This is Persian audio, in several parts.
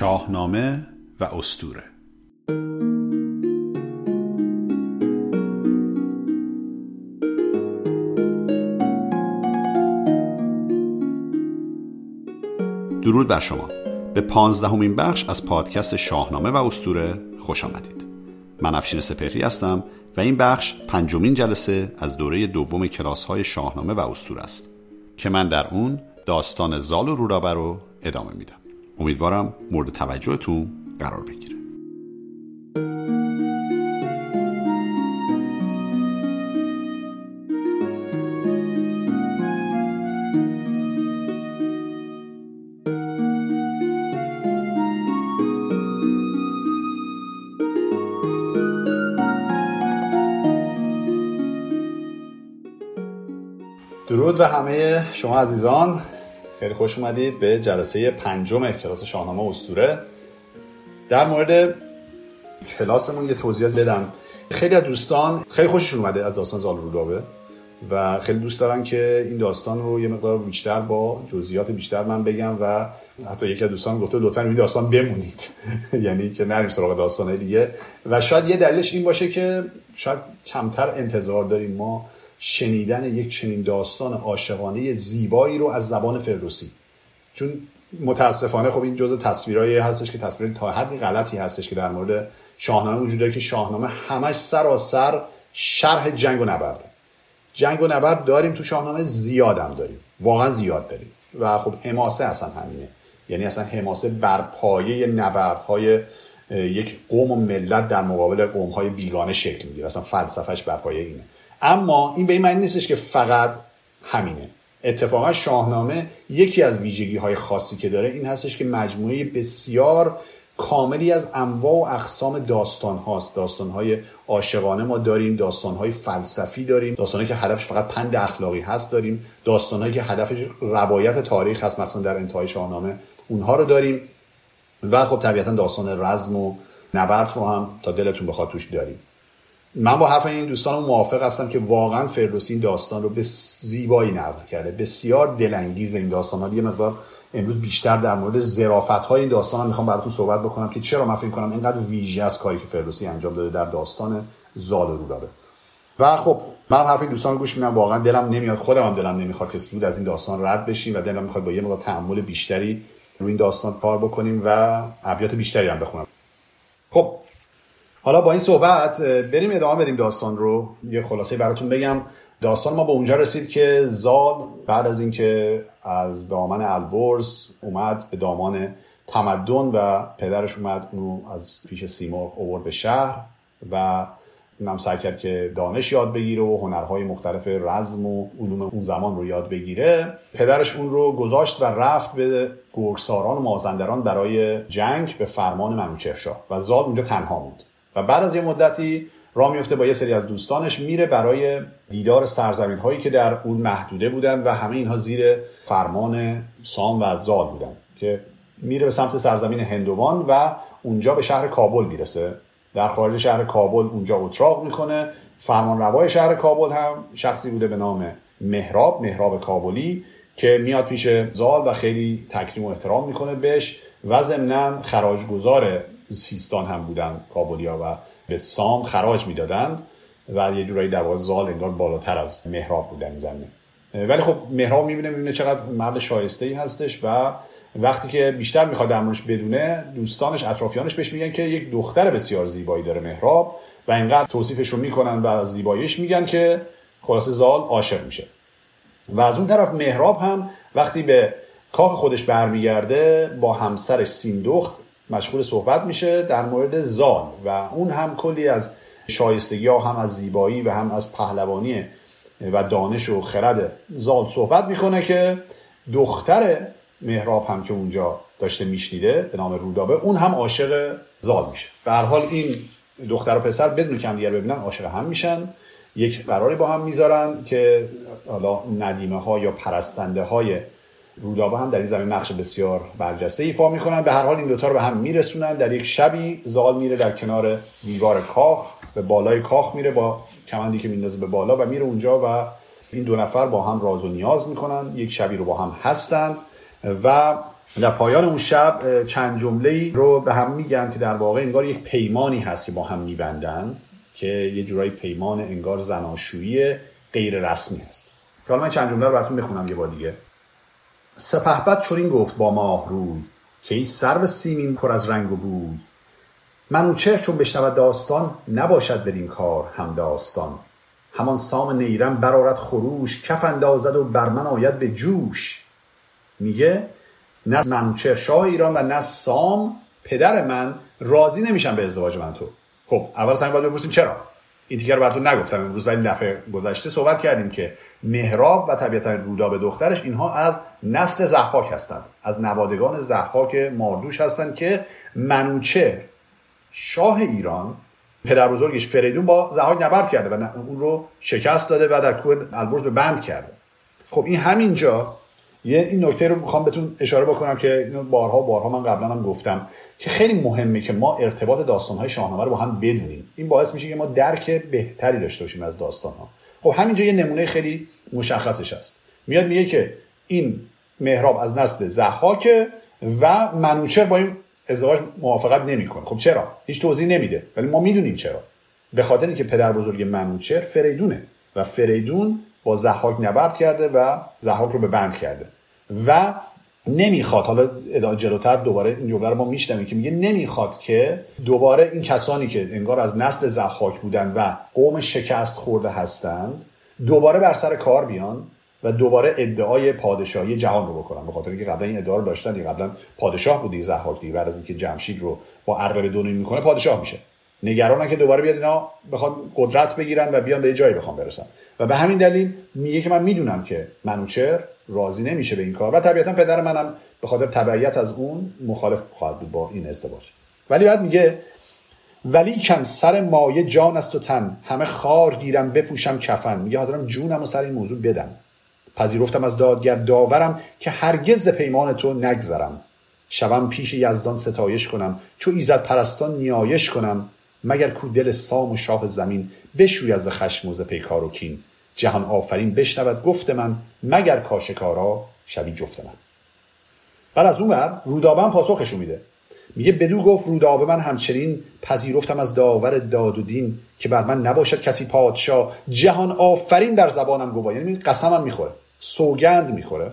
شاهنامه و استوره درود بر شما. به پانزدهمین بخش از پادکست شاهنامه و استوره خوش آمدید. من افشین سپهری هستم و این بخش پنجمین جلسه از دوره دوم کلاس های شاهنامه و استوره است که من در اون داستان زال و رو ادامه میدم. امیدوارم مورد توجهتون قرار بگیره. درود به همه شما عزیزان. خیلی خوش اومدید به جلسه پنجم کلاس شاهنامه استوره. در مورد کلاسمون یه توضیحات بدم خیلی از دوستان خیلی خوششون اومده از داستان زال رودابه و خیلی دوست دارن که این داستان رو یه مقدار بیشتر با جزئیات بیشتر من بگم و حتی یکی از دوستان گفته لطفا این داستان بمونید. یعنی که نریم سراغ داستانهای دیگه. و شاید یه دلیلش این باشه که شاید کمتر انتظار داریم ما شنیدن یک چنین داستان عاشقانه زیبایی رو از زبان فردوسی. چون متاسفانه خب این جزء تصویرایی هستش که تصویر تا حدی غلطی هستش که در مورد شاهنامه وجود داره که شاهنامه همش سراسر شرح جنگ و نبرده جنگ و نبرد داریم تو شاهنامه زیادم داریم. واقعا زیاد داریم. و خب حماسه اصلا همینه. یعنی اصلا حماسه بر پایه نبردهای یک قوم و ملت در مقابل قوم های بیگانه شکل می‌گیره. اصلا فلسفهش بر پایه اینه. اما این به این معنی نیستش که فقط همینه. اتفاقا شاهنامه یکی از ویژگی های خاصی که داره این هستش که مجموعه بسیار کاملی از انواع و اقسام داستان هاست داستان های عاشقانه ما داریم داستان های فلسفی داریم داستان که هدفش فقط پند اخلاقی هست داریم داستان که هدفش روایت تاریخ هست مثلا در انتهای شاهنامه اونها رو داریم. و خب طبیعتا داستان رزم و نبرد رو هم تا دلتون بخواد توش داریم. من با حرف این دوستان موافق هستم که واقعا فردوسی این داستان رو به زیبایی نقل کرده. بسیار دلانگیز این داستان یه مقدار امروز بیشتر در مورد ظرافت های این داستان هم می‌خوام براتون صحبت بکنم که چرا من فکر کنم اینقدر ویژه از کاری که فردوسی انجام داده در داستان زال رو داره. و خب من حرف این دوستان گوش میدم. واقعا دلم نمیاد خودم هم دلم نمی‌خواد که زود از این داستان رد بشیم و دلم می‌خواد با یه مقدار تحمل بیشتری رو این داستان کار بکنیم و ابیات بیشتری هم بخونم. خب حالا با این صحبت بریم ادامه بدیم داستان رو. یه خلاصه براتون بگم. داستان ما به اونجا رسید که زال بعد از اینکه از دامن البرز اومد به دامان تمدن و پدرش اومد اونو از پیش سیمرغ اوورد به شهر و اونم سعی کرد که دانش یاد بگیره و هنرهای مختلف رزم و علوم اون زمان رو یاد بگیره. پدرش اون رو گذاشت و رفت به گرگساران و مازندران برای جنگ به فرمان منوچهرشاه و زال اونجا تنها موند. و بعد از یه مدتی راه میفته با یه سری از دوستانش میره برای دیدار سرزمین هایی که در اون محدوده بودن و همه اینها زیر فرمان سام و زال بودن که میره به سمت سرزمین هندوان و اونجا به شهر کابل می‌رسه. در خارج شهر کابل اونجا اتراق می‌کنه. فرمان روای شهر کابل هم شخصی بوده به نام مهراب مهراب کابلی که میاد پیش زال و خیلی تکریم و احترام می‌کنه بهش و ضمنا خراجگزار سیستان هم بودن کابلیا و به سام خراج می‌دادند و یه جورایی در زال انگار بالاتر از مهراب بودن زمین. ولی خب مهراب می‌بینه می‌بینه چقدر مرد شایسته ای هستش و وقتی که بیشتر می‌خواد در بدونه دوستانش اطرافیانش بهش میگن که یک دختر بسیار زیبایی داره مهراب و اینقدر توصیفش رو می‌کنن و زیباییش میگن که خلاص زال عاشق میشه. و از اون طرف مهراب هم وقتی به کاخ خودش برمیگرده با همسرش سیندخت مشغول صحبت میشه در مورد زال و اون هم کلی از شایستگی ها هم از زیبایی و هم از پهلوانی و دانش و خرد زال صحبت می‌کنه که دختر مهراب هم که اونجا داشته میشنیده به نام رودابه اون هم عاشق زال میشه. به حال این دختر و پسر بدون که هم دیگر ببینن عاشق هم میشن. یک قراری با هم می‌ذارن که حالا ندیمه ها یا پرستنده های رودابه هم در این زمین نقش بسیار برجسته ایفا می‌کنن. به هر حال این دوتا رو به هم میرسونن. در یک شبی زال میره در کنار دیوار کاخ به بالای کاخ میره با کمندی که میندازه به بالا و میره اونجا و این دو نفر با هم راز و نیاز می‌کنن. یک شبی رو با هم هستند و در پایان اون شب چند جمله رو به هم میگن که در واقع انگار یک پیمانی هست که با هم میبندن که یه جورایی پیمان انگار زناشویی غیر رسمی هست. حالا من چند جمله رو براتون می‌خونم یه بار دیگه. سپهبد چون این گفت با ماه روی که ای سر سیمین پر از رنگ و بوی. منوچهر چون بشنود داستان نباشد بدین کار هم داستان. همان سام نیرم برارد خروش کف اندازد و بر من آید به جوش. میگه نه منوچهر شاه ایران و نه سام پدر من راضی نمیشن به ازدواج من تو. خب اول سعی باید بپرسیم چرا؟ این تیکر رو براتون نگفتم امروز ولی دفعه گذشته صحبت کردیم که مهراب و طبیعتا به دخترش اینها از نسل زحاک هستند. از نوادگان زحاک ماردوش هستند که منوچه شاه ایران پدر بزرگش فریدون با زحاک نبرد کرده و اون رو شکست داده و در کوه البرز به بند کرده. خب این همینجا یه این نکته رو می‌خوام بهتون اشاره بکنم که اینو بارها بارها من قبلا هم گفتم که خیلی مهمه که ما ارتباط داستانهای شاهنامه رو با هم بدونیم. این باعث میشه که ما درک بهتری داشته باشیم از داستانها. خب همینجا یه نمونه خیلی مشخصش هست. میاد میگه که این مهراب از نسل زحاکه و منوچر با این ازدواج موافقت نمی‌کنه. خب چرا؟ هیچ توضیح نمیده. ولی ما می‌دونیم چرا. به خاطر اینکه پدر بزرگ منوچر فریدونه و فریدون با زحاک نبرد کرده و زحاک رو به بند کرده. و نمی‌خواد حالا ادامه جلوتر دوباره این جمله رو ما میشنویم که میگه نمی‌خواد که دوباره این کسانی که انگار از نسل زحاک بودن و قوم شکست خورده هستند دوباره بر سر کار بیان و دوباره ادعای پادشاهی جهان رو بکنن. به خاطر اینکه قبلا این ادعا رو داشتن قبلا پادشاه بودی زحاک دیگه بعد از اینکه جمشید رو با عرقه دونی می‌کنه پادشاه میشه. نگرانن که دوباره بیاد اینا بخواد قدرت بگیرن و بیان به جایی بخوام برسن. و به همین دلیل میگه که من می‌دونم که منوچر راضی نمیشه به این کار و طبیعتا پدر منم به خاطر تبعیت از اون مخالف خواهد بود با این ازدواج. ولی بعد میگه ولی کن سر مایه جان است و تن همه خار گیرم بپوشم کفن. میگه حاضرم جونم و سر این موضوع بدم. پذیرفتم از دادگر داورم که هرگز پیمان تو نگذرم. شوم پیش یزدان ستایش کنم چو ایزد پرستان نیایش کنم. مگر کو دل سام و شاه زمین بشوی از خشم و پیکار و کین؟ جهان آفرین بشنود گفت من مگر کاشکارا شوی جفت من. بعد از اون بر رودابه پاسخشو میده. میگه بدو گفت رودابه من همچنین پذیرفتم از داور داد و دین که بر من نباشد کسی پادشاه. جهان آفرین در زبانم گواه یعنی قسمم می‌خوره سوگند می‌خوره.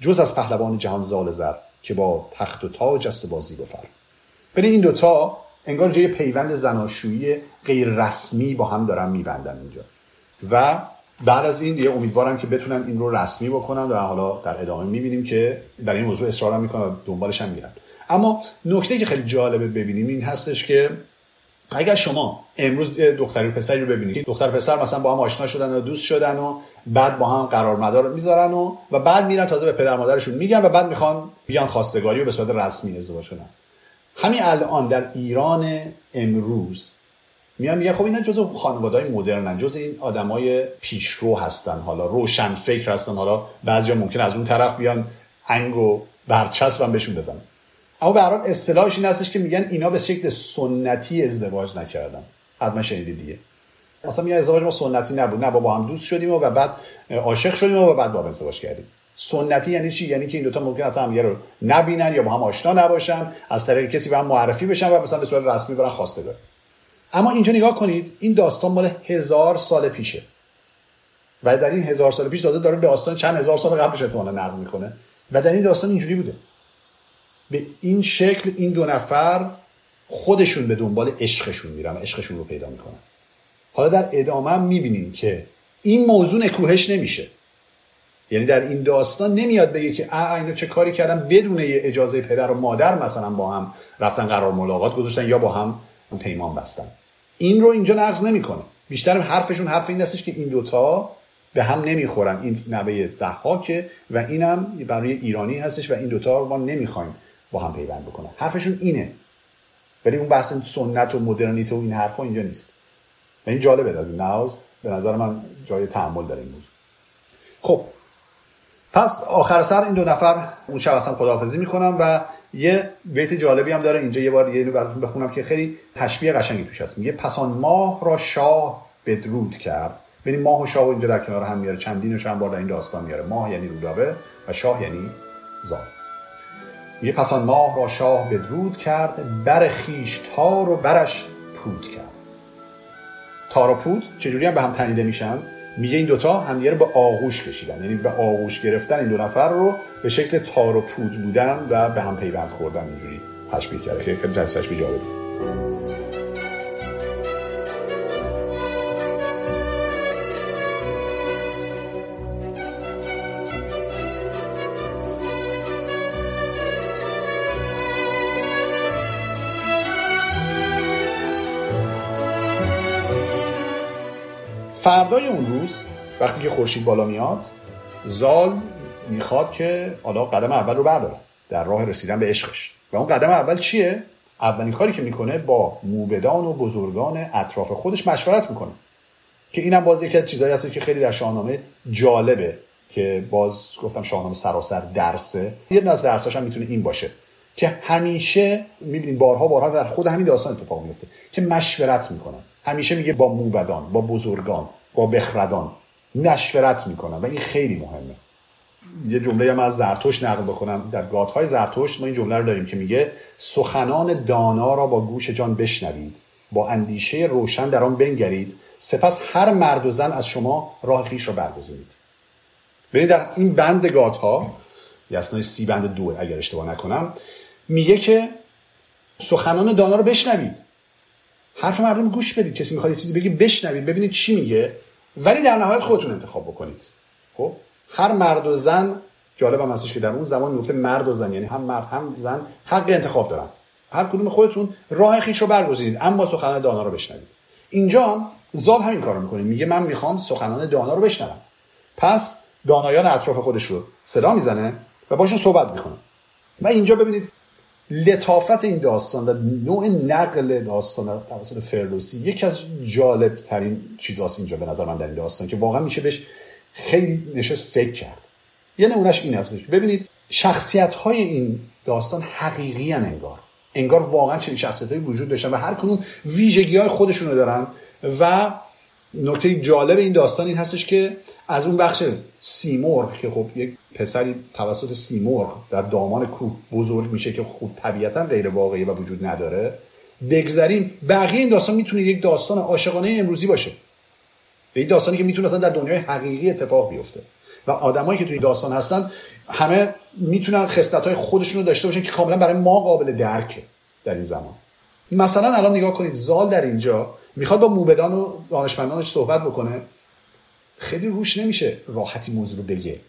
جز از پهلوان جهان زال زر که با تخت و تاج است و بازی بفر ببین این دوتا انگار جای پیوند زناشویی غیر رسمی با هم دارن میبندن اینجا. و بعد از این دیگه امیدوارم که بتونن این رو رسمی بکنن و حالا در ادامه می‌بینیم که در این موضوع اصرار می‌کنن و دنبالش هم میرن اما نکته که خیلی جالبه ببینیم این هستش که اگر شما امروز دختری پسری رو ببینید دختر پسر مثلا با هم آشنا شدن و دوست شدن و بعد با هم قرار مدار می‌ذارن و و بعد میرن تازه به پدر مادرشون میگن و بعد می‌خوان بیان خواستگاری و به صورت رسمی ازدواج کنن. همین الان در ایران امروز میان میگن خب اینا جزء خانواده های مدرنن جزء این آدمای پیشرو هستن. حالا روشن فکر هستن. حالا بعضیا ممکن از اون طرف بیان انگ و برچسبم بهشون بزنن. اما به هر حال اصطلاحش این هستش که میگن اینا به شکل سنتی ازدواج نکردن. حتما شنیدید دیگه. مثلا میگن ازدواج ما سنتی نبود. نه با هم دوست شدیم و بعد عاشق شدیم و بعد با هم ازدواج کردیم. سنتی یعنی چی؟ یعنی که این دوتا ممکن اصلا هم رو نبینن یا با هم آشنا نباشن از طریق کسی به هم معرفی بشن و مثلا به صورت رسمی برن خواستگار اما اینجا نگاه کنید این داستان مال هزار سال پیشه. و در این هزار سال پیش تازه داره داستان چند هزار سال قبلش احتمالا نقل می‌کنه. و در این داستان اینجوری بوده. به این شکل این دو نفر خودشون به دنبال عشقشون میرن عشقشون رو پیدا می‌کنن. حالا در ادامه می‌بینیم که این موضوع نکوهش نمیشه. یعنی در این داستان نمیاد بگه که اه اینو چه کاری کردن بدون اجازه پدر و مادر مثلا با هم رفتن قرار ملاقات گذاشتن یا با هم پیمان بستن. این رو اینجا نقض نمی‌کنه. بیشتر حرفشون حرف این هستش که این دوتا به هم نمی‌خورن. این نوه زحاکه و اینم برای ایرانی هستش و این دوتا رو ما نمی‌خوایم با هم پیوند بکنن. حرفشون اینه. ولی اون بحث سنت و مدرنیته و این حرفا اینجا نیست. و این جالبه. از این به نظر من جای تعمل داره این موضوع. خب پس آخر سر این دو نفر اون شب اصلا خداحافظی می‌کنم و یه بیت جالبی هم داره اینجا یه بار یه براتون بخونم که خیلی تشبیه قشنگی توش هست. میگه پسان ماه را شاه بدرود کرد. ببین ماه و شاه اینجا در کنار هم میاره. چندینش هم بار در این داستان میاره. ماه یعنی رودابه و شاه یعنی زال میگه پس آن ماه را شاه بدرود کرد بر خیش تار و برش پود کرد. تار و پود چجوری هم به هم تنیده میشن؟ میگه این دوتا همدیگه رو به آغوش کشیدن. یعنی به آغوش گرفتن این دو نفر رو به شکل تار و پود بودن و به هم پیوند خوردن اینجوری تشبیه کرده که خیلی تشبیه جالبی فردای اون روز وقتی که خورشید بالا میاد زال می‌خواد که حالا قدم اول رو برداره در راه رسیدن به عشقش. و اون قدم اول چیه؟ اولین کاری که می‌کنه با موبدان و بزرگان اطراف خودش مشورت می‌کنه. که اینم باز یکی از چیزایی هست که خیلی در شاهنامه جالبه که باز گفتم شاهنامه سراسر درسه. یه از درساش هم می‌تونه این باشه که همیشه می‌بینیم بارها بارها در خود همین داستان اتفاق میفته که مشورت می‌کنن. همیشه میگه با موبدان با بزرگان با بخردان مشورت می‌کنن و این خیلی مهمه. یه جمله هم از زرتوش نقل بکنم. در گاتهای زرتوش ما این جمله رو داریم که میگه سخنان دانا را با گوش جان بشنوید با اندیشه روشن در آن بنگرید سپس هر مرد و زن از شما راه خیش را برگزینید. ببینید در این بند گاتها یسنای سی بند دو اگر اشتباه نکنم میگه که سخنان دانا رو بشنوید. حرف مردم گوش بدید. کسی می‌خواد چیزی بگه بشنوید ببینید چی میگه. ولی در نهایت خودتون انتخاب بکنید. خب؟ هر مرد و زن جالب هم هستش که در اون زمان می‌گفته مرد و زن. یعنی هم مرد هم زن حق انتخاب دارن. هر کدوم خودتون راه خیش رو برگزینید اما سخنان دانا رو بشنوید. اینجا زال همین کارو می‌کنه. میگه من می‌خوام سخنان دانا رو بشنوم. پس دانایان اطراف خودش رو صدا می‌زنه و باشون صحبت می‌کنه. و اینجا ببینید لطافت این داستان و نوع نقل داستان توسط فردوسی یکی از جالب ترین چیزاست اینجا به نظر من در این داستان که واقعا میشه بهش خیلی نشست فکر کرد. یه نمونهش این هستش. ببینید شخصیت های این داستان حقیقی هن انگار. انگار واقعا چنین شخصیت وجود داشتن و هر کنون ویژگی های خودشونو دارن و نکته جالب این داستان این هستش که از اون بخش سیمرغ که خب یک پسری توسط سیمرغ در دامان کوه بزرگ میشه که خب طبیعتا غیر واقعی و وجود نداره بگذریم بقیه این داستان می‌تونه یک داستان عاشقانه امروزی باشه. به این داستانی که می‌تونه اصلا در دنیای حقیقی اتفاق بیفته. و آدمایی که توی داستان هستن همه می‌تونن خصلت های خودشون رو داشته باشن که کاملا برای ما قابل درکه در این زمان. مثلا الان نگاه کنید زال در اینجا می‌خواد با موبدان و دانشمندانش صحبت بکنه. خیلی روش نمیشه راحتی موضوع رو بگه.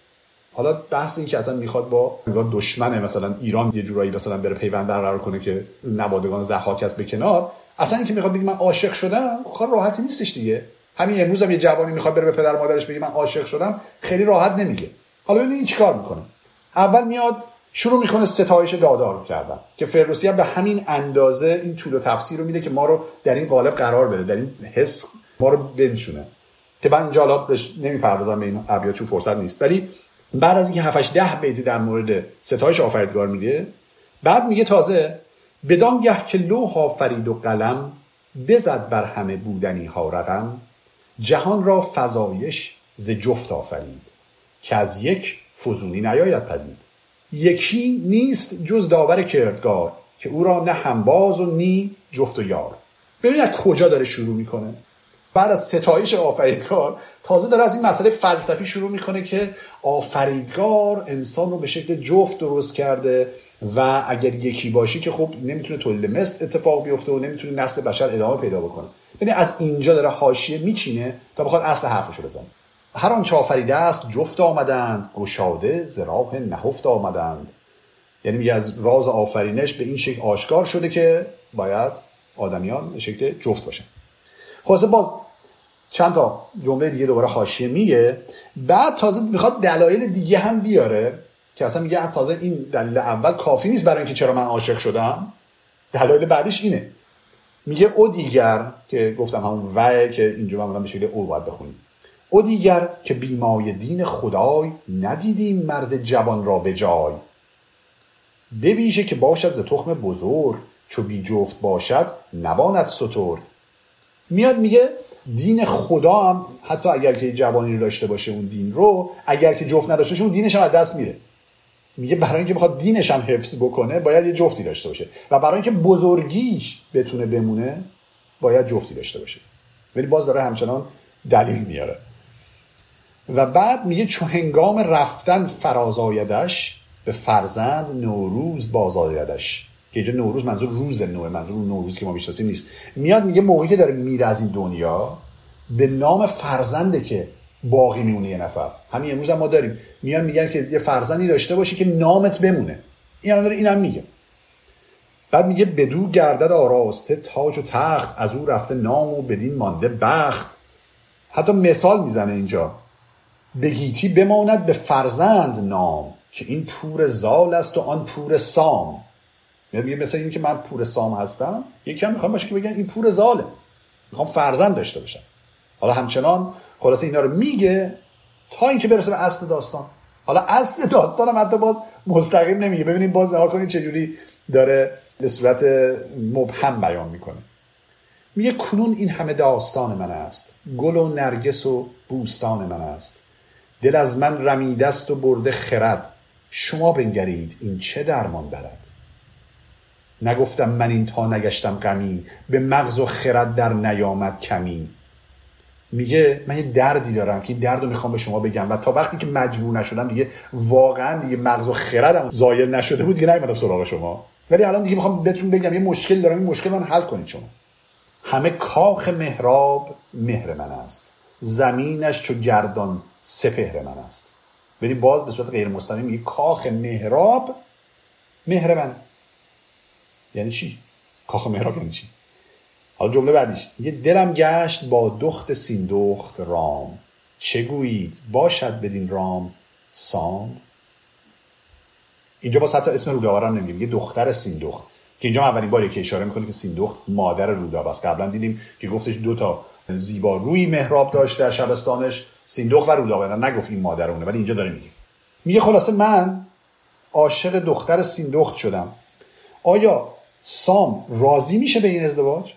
حالا بحث این که اصلا می‌خواد با دشمنه مثلا ایران یه جورایی مثلا بره پیوند برقرار کنه که نبادگان زحاک به کنار. اصلا اینکه می‌خواد بگه من عاشق شدم کار راحتی نیستش دیگه. همین امروز هم یه جوانی می‌خواد بره به پدر مادرش بگه من عاشق شدم خیلی راحت نمیگه. حالا این چیکار می‌کنه. اول میاد شروع می‌کنه ستایش دادار کردن که فردوسی هم به همین اندازه این طول و تفسیر رو میده که ما رو در این قالب قرار بده در این حس ما رو بنشونه. که من اینجا حالا نمی‌پردازم به این ابیات چون فرصت نیست. ولی بعد از اینکه 7 ده بیتی در مورد ستایش آفریدگار میگه بعد میگه تازه بدان گه که لوح آفرید و قلم بزد بر همه بودنی ها رقم جهان را فزایش ز جفت آفرید که از یک فزونی نیاید پدید. یکی نیست جز داور کردگار که او را نه همباز و نی جفت و یار. ببینید کجا داره شروع می‌کنه. بعد از ستایش آفریدگار تازه داره از این مسئله فلسفی شروع می‌کنه که آفریدگار انسان رو به شکل جفت درست کرده و اگر یکی باشی که خب نمی‌تونه تولید مثل اتفاق بیفته و نمی‌تونه نسل بشر ادامه پیدا بکنه. یعنی از اینجا داره حاشیه میچینه تا بخواد اصل حرفش رو بزنه. هر آنچه آفریده است جفت آمدند گشاده زراح نهفت آمدند. یعنی میگه از راز آفرینش به این شکل آشکار شده که باید آدمیان به شکل جفت باشن. خلاصه باز چند تا جمله دیگه دوباره حاشیه میگه. بعد تازه می‌خواد دلایل دیگه هم بیاره که اصلا میگه تازه این دلیل اول کافی نیست برای اینکه چرا من عاشق شدم. دلایل بعدش اینه. میگه او دیگر که گفتم همون و که اینجا معمولا به شکل او باید بخونیم. او دیگر که بیمای دین خدای ندیدیم مرد جوان را به جای. بویژه که باشد ز تخم بزرگ چو بی جفت باشد نباند ستور میاد میگه دین خدا هم حتی اگر که جوانی رو داشته باشه اون دین رو اگر که جفت نداشته باشه اون دینش هم از دست میره. میگه برای اینکه بخواد دینش هم حفظ بکنه باید یه جفتی داشته باشه. و برای اینکه بزرگیش بتونه بمونه باید جفتی داشته باشه. ولی باز داره همچنان دلیل میاره. و بعد میگه چو هنگام رفتن فرازایدش به فرزند نوروز بازایدش که اینجا نوروز منظور روز نوه منظور نوروز که ما می‌شناسیم نیست. میاد میگه موقعی که داره میره از این دنیا به نام فرزنده که باقی میمونه یه نفر. همین امروز هم ما داریم. میان میگن که یه فرزندی داشته باشی که نامت بمونه. این هم داره اینم میگه. بعد میگه بدو گردد آراسته تاج و تخت از او رفته نام و بدین مانده بخت. حتی مثال می‌زنه اینجا. بگیتی بماند به فرزند نام که این پور زال است و آن پور سام. میگه مثل این که من پور سام هستم یکی هم می‌خوام باشه که بگن این پور زاله. می‌خوام فرزند داشته باشم. حالا همچنان خلاصه اینا رو میگه تا اینکه برسه به اصل داستان. حالا اصل داستان هم حتی باز مستقیم نمیگه. ببینیم باز نها کنید چجوری داره به صورت مبهم بیان می‌کنه. میگه کنون این همه داستان من است. گل و نرگس و بوستان من است. دل از من رمیده است و برده خرد. شما بنگرید این چه درمان برد؟ نگفتم من این تا نگشتم غمی به مغز و خرد در نیامد کمی. میگه من یه دردی دارم که این درد رو می‌خوام به شما بگم و تا وقتی که مجبور نشدم دیگه واقعا دیگه مغز و خردم زایل نشده بود دیگه نیومدم سراغ شما. ولی الان دیگه می‌خوام بهتون بگم یه مشکل دارم این مشکل من حل کنید شما. همه کاخ مهراب مهر من است. زمینش چو گردان سپهر من است. ولی باز به صورت غیر مستقیم میگه کاخ مهراب مهر من. یعنی چی؟ کاخ مهراب یعنی چی؟ حالا جمله بعدیش. یه دلم گشت با دخت سیندخت رام. چه گویید؟ باشد بدین رام سام. اینجا با حتی اسم رودابرم نمیگیم. یه دختر سیندخت. که اینجا اولین باری که اشاره می‌کنه که سیندخت مادر رودابه است. قبلا دیدیم که گفتش دو تا زیبا روی محراب داشت در شبستانش سیندخت و رودابه. نگفت این مادر اونه ولی اینجا داره میگه. میگه خلاصه من عاشق دختر سیندخت شدم. آیا سام راضی میشه به این ازدواج؟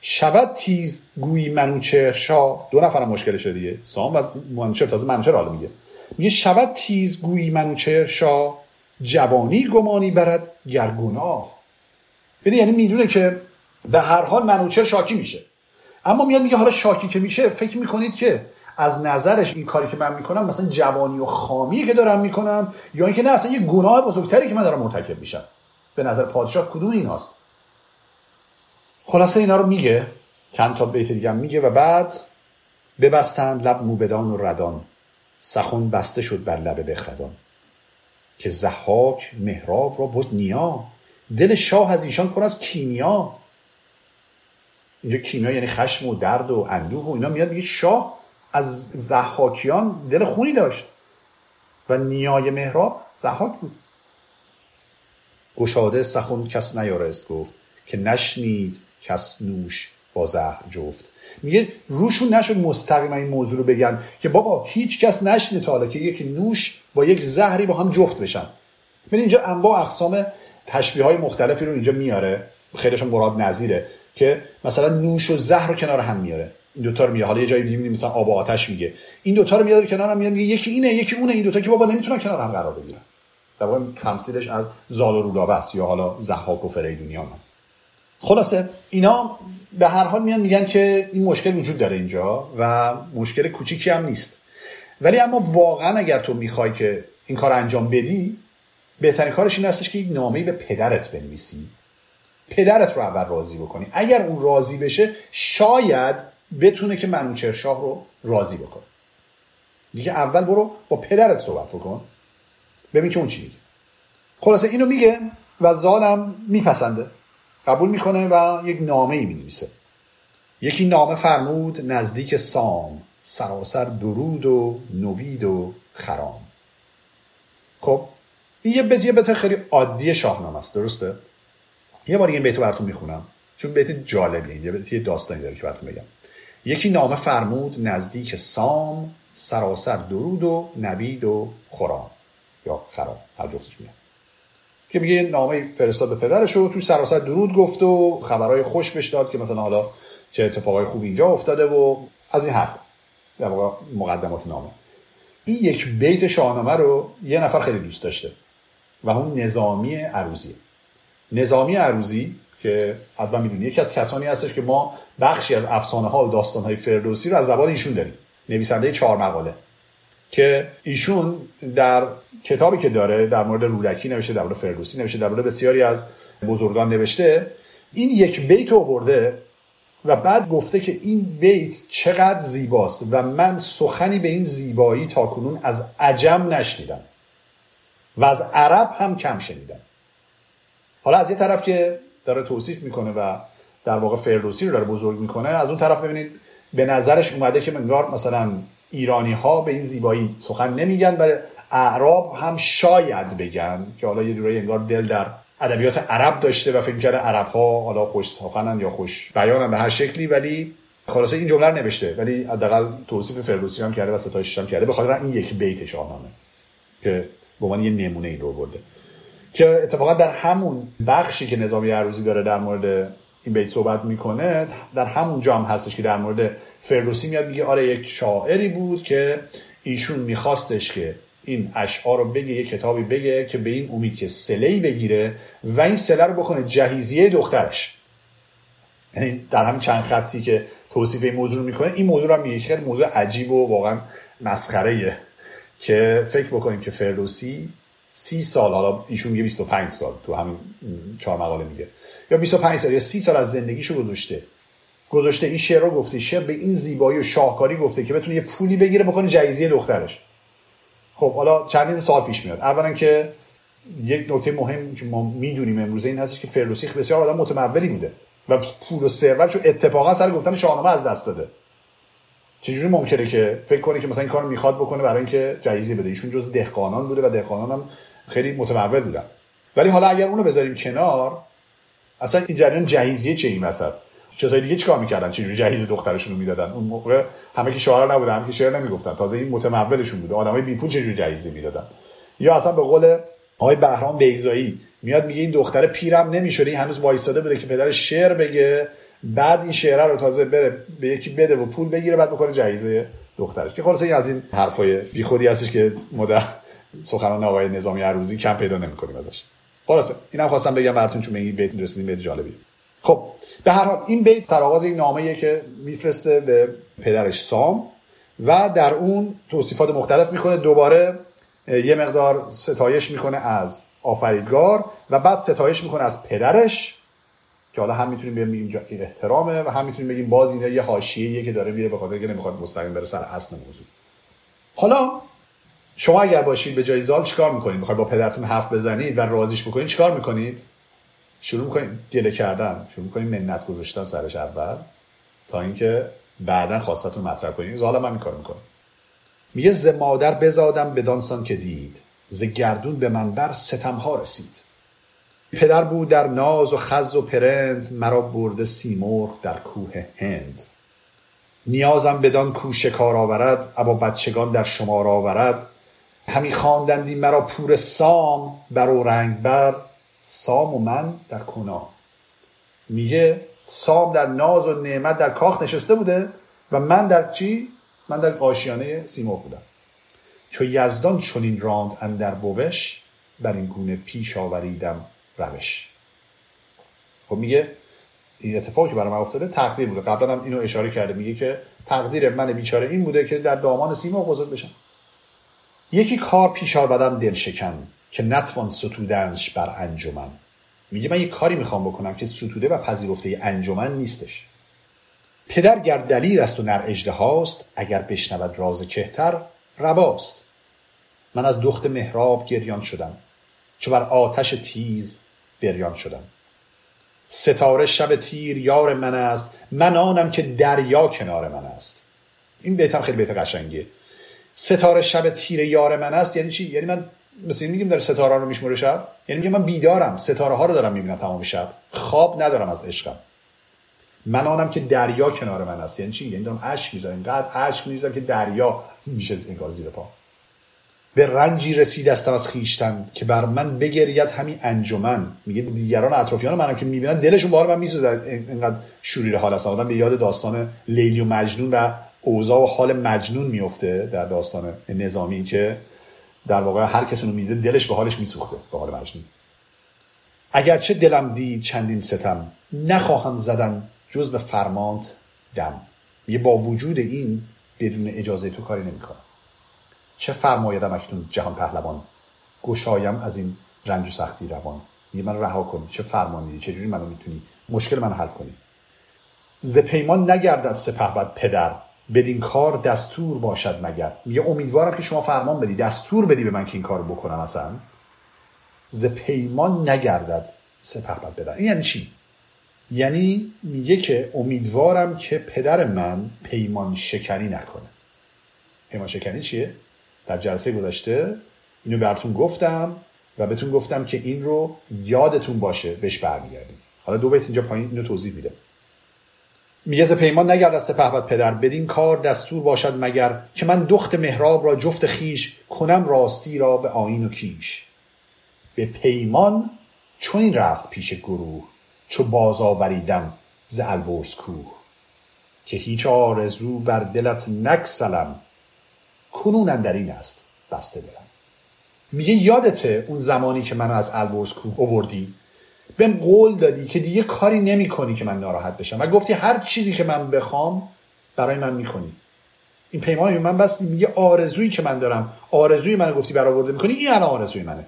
شود تیز گویی منوچهر شا دو نفرم مشکلشه دیگه. سام و منوچهر تازه منوچهر حالا میگه. میگه شود تیز گویی منوچهر شا جوانی گمانی برد ببین یعنی می‌دونه که به هر حال منوچهر شاکی میشه. اما میاد میگه حالا شاکی که میشه فکر می‌کنید که از نظرش این کاری که من می‌کنم مثلا جوانی و خامی که دارم می‌کنم یا اینکه نه اصلا یه گناه بزرگتری که من دارم مرتکب میشم. به نظر پادشاه کدوم این هاست خلاصه اینا رو میگه چند تا بیت دیگه میگه و بعد ببستند لب موبدان و ردان. سخن بسته شد بر لب بخردان. که زحاک محراب را بود نیا. دل شاه از ایشان پر از کیمیا. اینجا کیمیا یعنی خشم و درد و اندوه و اینا میاد میگه شاه از زحاکیان دل خونی داشت و نیای محراب زحاک بود. گشاده سخن کس نیارست گفت که نشنید کس نوش با زهر جفت. میگه روشون نشد مستقیما این موضوع رو بگن که بابا هیچ کس نشنه تا حالا که یک نوش با یک زهری با هم جفت بشن. ببین اینجا انواع اقسام تشبیه های مختلفی رو اینجا میاره. خیلیشون مراد نظیره. که مثلا نوش و زهر رو کنار هم میاره. این دوتا رو میاره. حالا یه جایی می‌بینیم مثلا آب و آتش میگه. این دوتا رو میاره کنار هم میاره. میگه یکی اینه یکی اونه. این دوتا که بابا نمی‌تونن کنار هم قرار بگیرن. در واقع تمثیلش از زال و رودابه است یا حالا زحاک و فریدونیان. خلاصه اینا به هر حال میان میگن که این مشکل وجود داره اینجا و مشکل کوچیکی هم نیست. ولی اما واقعا اگر تو می‌خوای که این کار انجام بدی بهترین کارش این هستش که یک نامه به پدرت بنویسی. پدرت رو اول راضی بکنی. اگر اون راضی بشه شاید بتونه که منوچهر شاه رو راضی بکنه. دیگه اول برو با پدرت صحبت بکن. ببین که اون چی میگه. خلاصه اینو میگه و زالم میپسنده. قبول می‌کنه و یک نامه ای می‌نویسه. یکی نامه فرمود نزدیک سام سراسر درود و نوید و خرام. خب این یه بیت خیلی عادی شاهنامه است درسته؟ یه بار این بیت رو براتون می‌خونم چون بیت جالبیه یه بیت داستانی داره که براتون بگم یکی نامه فرمود نزدیک سام سراسر درود و نوید و خرام یا خرام هر جفتش میاد که میگه نامه فرستاد به پدرش و توی سراسر درود گفت و خبرهای خوش بهش داد که مثلا حالا چه اتفاقای خوب اینجا افتاده و از این حرف. در واقع مقدمات نامه. این یک بیت شاهنامه رو یه نفر خیلی دوست داشته و اون نظامی عروزی نظامی عروزی که حتما می‌دونی یکی از کسانی هستش که ما بخشی از افسانه ها و داستان های فردوسی رو از زبان ایشون داریم. نویسنده چهار مقاله. که ایشون در کتابی که داره در مورد رودکی نوشته در مورد فردوسی نوشته در مورد بسیاری از بزرگان نوشته این یک بیت رو برده و بعد گفته که این بیت چقدر زیباست و من سخنی به این زیبایی تا کنون از عجم نشنیدم و از عرب هم کم شنیدم. حالا از یه طرف که داره توصیف می‌کنه و در واقع فردوسی رو داره بزرگ می‌کنه از اون طرف ببینید به نظرش اومده که منگار مثلا ایرانی ها به این زیبایی سخن نمیگن و اعراب هم شاید بگن که حالا یه جورایی انگار دل در ادبیات عرب داشته و فکر کرده عرب ها حالا خوش سخنن یا خوش بیانن به هر شکلی ولی خلاصه این جمله رو نوشته ولی حداقل توصیف فردوسی هم کرده و ستایشش هم کرده به خاطر این یک بیت شاهنامه که به عنوان یه نمونه این رو برده. که اتفاقا در همون بخشی که نظامی عروضی داره در مورد این بیت صحبت می‌کنه در همون جام هستش که در مورد فردوسی میاد میگه آره یک شاعری بود که ایشون میخواستش که این اشعار رو بگه یه کتابی بگه که به این امید که سلهی بگیره و این سله رو بکنه جهیزیه دخترش. یعنی در همین چند خطی که توصیف این موضوع رو می‌کنه این موضوع رو میگه خیلی موضوع عجیب و واقعا مسخره که فکر بکنیم که فردوسی سی سال حالا ایشون میگه 25 سال تو همین چهار مقاله میگه. یا 25 سال یا 30 سال از زندگیشو گذاشته. گذاشته این شعر رو گفته. شعر به این زیبایی و شاهکاری گفته که بتونه یه پولی بگیره بکنه جایزه دخترش. خب حالا چندین سال پیش میاد. اولا که یک نکته مهم که ما می‌دونیم امروزه این هستش که فردوسی بسیار آدم متمولی بوده و پول و ثروت چون اتفاقا سر گفتن شاهنامه از دست داده. چجوری ممکنه که فکر کنه که مثلا این کار می‌خواد بکنه برای اینکه جایزه بده؟ ایشون جز دهقانان بوده و دهقانان هم خیلی متمول بودن. ولی حالا اگر اونو بذاریم کنار اصلا این جریان جهیزیه چه این وسط؟ چطور دیگه چیکار می‌کردن؟ چجوری جهیز دخترشون رو می‌دادن؟ اون موقع همه که شعار نبودن همه که شعر نمی‌گفتن. تازه این متمولشون بوده. آدمای بی پول چجوری جهیزی می‌دادن؟ یا اصلا به قول آقای بهرام بیزایی میاد میگه این دختر پیرم نمی‌شده این هنوز وایساده بوده که پدرش شعر بگه. بعد این شعر رو تازه بره به یکی بده و پول بگیره بعد بکنه جایزه دخترش. که خلاصه این از این حرفای بیخودی هستش که مدر سخنان آقای نظامی عروضی کم پیدا نمی‌کنیم ازش. خلاصه اینم خواستم بگم براتون چون این بیت رسیدیم بیت جالبی. خب به هر حال این بیت سرآغاز این نامه که میفرسته به پدرش سام و در اون توصیفات مختلف می‌کنه. دوباره یه مقدار ستایش می‌کنه از آفریدگار و بعد ستایش می‌کنه از پدرش. که حالا هم می‌تونیم بگیم اینجا این احترامه و هم می‌تونیم بگیم باز اینه یه حاشیه‌ایه که داره میره به خاطر که نمی‌خواد مستقیم بره سر اصل موضوع. حالا شما اگر باشید به جای زال چیکار می‌کنید؟ می‌خواید با پدرتون حرف بزنید و رازیش بکنید چیکار می‌کنید؟ شروع می‌کنید گله کردن شروع می‌کنید منت گذاشتن سرش اول تا اینکه بعدا خواستتون مطرح کنید. حالا من این کار می‌کنم. میگه ز مادر بزادم بدانسان که دید ز گردون به من بر ستم ها رسید. پدر بود در ناز و خز و پرند مرا برده سیمرغ در کوه هند. نیازم بدان کو شکار آورد ابا بچگان در شمار آورد. همی خواندندی مرا پور سام بر و رنگ بر. سام و من در کنا. میگه سام در ناز و نعمت در کاخ نشسته بوده و من در چی؟ من در آشیانه سیمرغ بودم. چو یزدان چنین راند اندر بوش بر این گونه پیش آوریدم. روش خب میگه این اتفاقی که برای من افتاده تقدیر بوده. قبلا هم اینو اشاره کرده. میگه که تقدیر من بیچاره این بوده که در دامان سیما بزرگ بشم. یکی کار پیش آوردم دل شکن که نتوان ستودنش بر انجمن. میگه من یه کاری می‌خوام بکنم که ستوده و پذیرفته انجمن نیستش. پدر گر دلیر است و نر اجده هاست اگر بشنود راز کهتر رواست. من از دخت مهراب گریان شدم. چو بر آتش تیز بریان شدم. ستاره شب تیر یار من است. من آنم که دریا کنار من است. این بیتم خیلی بیت قشنگیه. ستاره شب تیر یار من است. یعنی چی؟ یعنی من مثل این میگیم در ستاره رو میشموره شب. یعنی میگم من بیدارم. ستاره ها رو دارم می‌بینم تمام شب. خواب ندارم از عشقم. من آنم که دریا کنار من است. یعنی چی؟ یعنی دارم اشک می‌ذارم. اینقدر اشک می‌ذارم که دریا میشه انگار زیر پا. به رنجی رسیدستم از خیشتن که بر من بگرید همین انجمن. میگه دیگران اطرافیان منم که می‌بینن دلشون بار من میسوزه. اینقدر شوریر حال هستن آدم به یاد داستان لیلی و مجنون و اوضاع و حال مجنون میفته در داستان نظامی که در واقع هر کسی رو میده دلش به حالش میسوخته به حال مجنون. اگرچه دلم دید چندین ستم نخواهم زدن جز به فرمانت دم. یه با وجود این بدون اجازه تو کاری نمی‌کنم. چه فرمایدم اکنون جهان پهلوان؟ گشایم از این رنج و سختی روان. میگه من رها کنی. چه فرمانی؟ چه منو می‌تونی مشکل منو حل کنی؟ ز پیمان نگردد سپهبد پدر. بدین کار دستور باشد مگر. میگه امیدوارم که شما فرمان بدی. دستور بدی به من که این کار بکنم اصلا. ز پیمان نگردد سپهبد پدر. یعنی چی؟ یعنی میگه که امیدوارم که پدر من پیمان شکنی نکنه. پیمان شکنی چیه؟ در جلسه گذشته اینو براتون گفتم و بهتون گفتم که این رو یادتون باشه بهش برمیگردیم. حالا دو بیت اینجا پایین اینو توضیح میده. میگه پیمان نگرد از سپهبد پدر بدین کار دستور باشد مگر که من دخت مهراب را جفت خیش کنم راستی را به آین و کیش. به پیمان چون این رفت پیش گروه چو باز آوریدم ز کوه که هیچ آرزو بر دلت نکسلم کنون در این است. بسته دلم میگه یادته اون زمانی که منو از البرز کوه اووردی بهم قول دادی که دیگه کاری نمی کنی که من ناراحت بشم. و گفتی هر چیزی که من بخوام برای من می‌کنی. این پیمان من بستی. میگه آرزویی که من دارم آرزوی منو گفتی برآورده می‌کنی این الان آرزوی منه.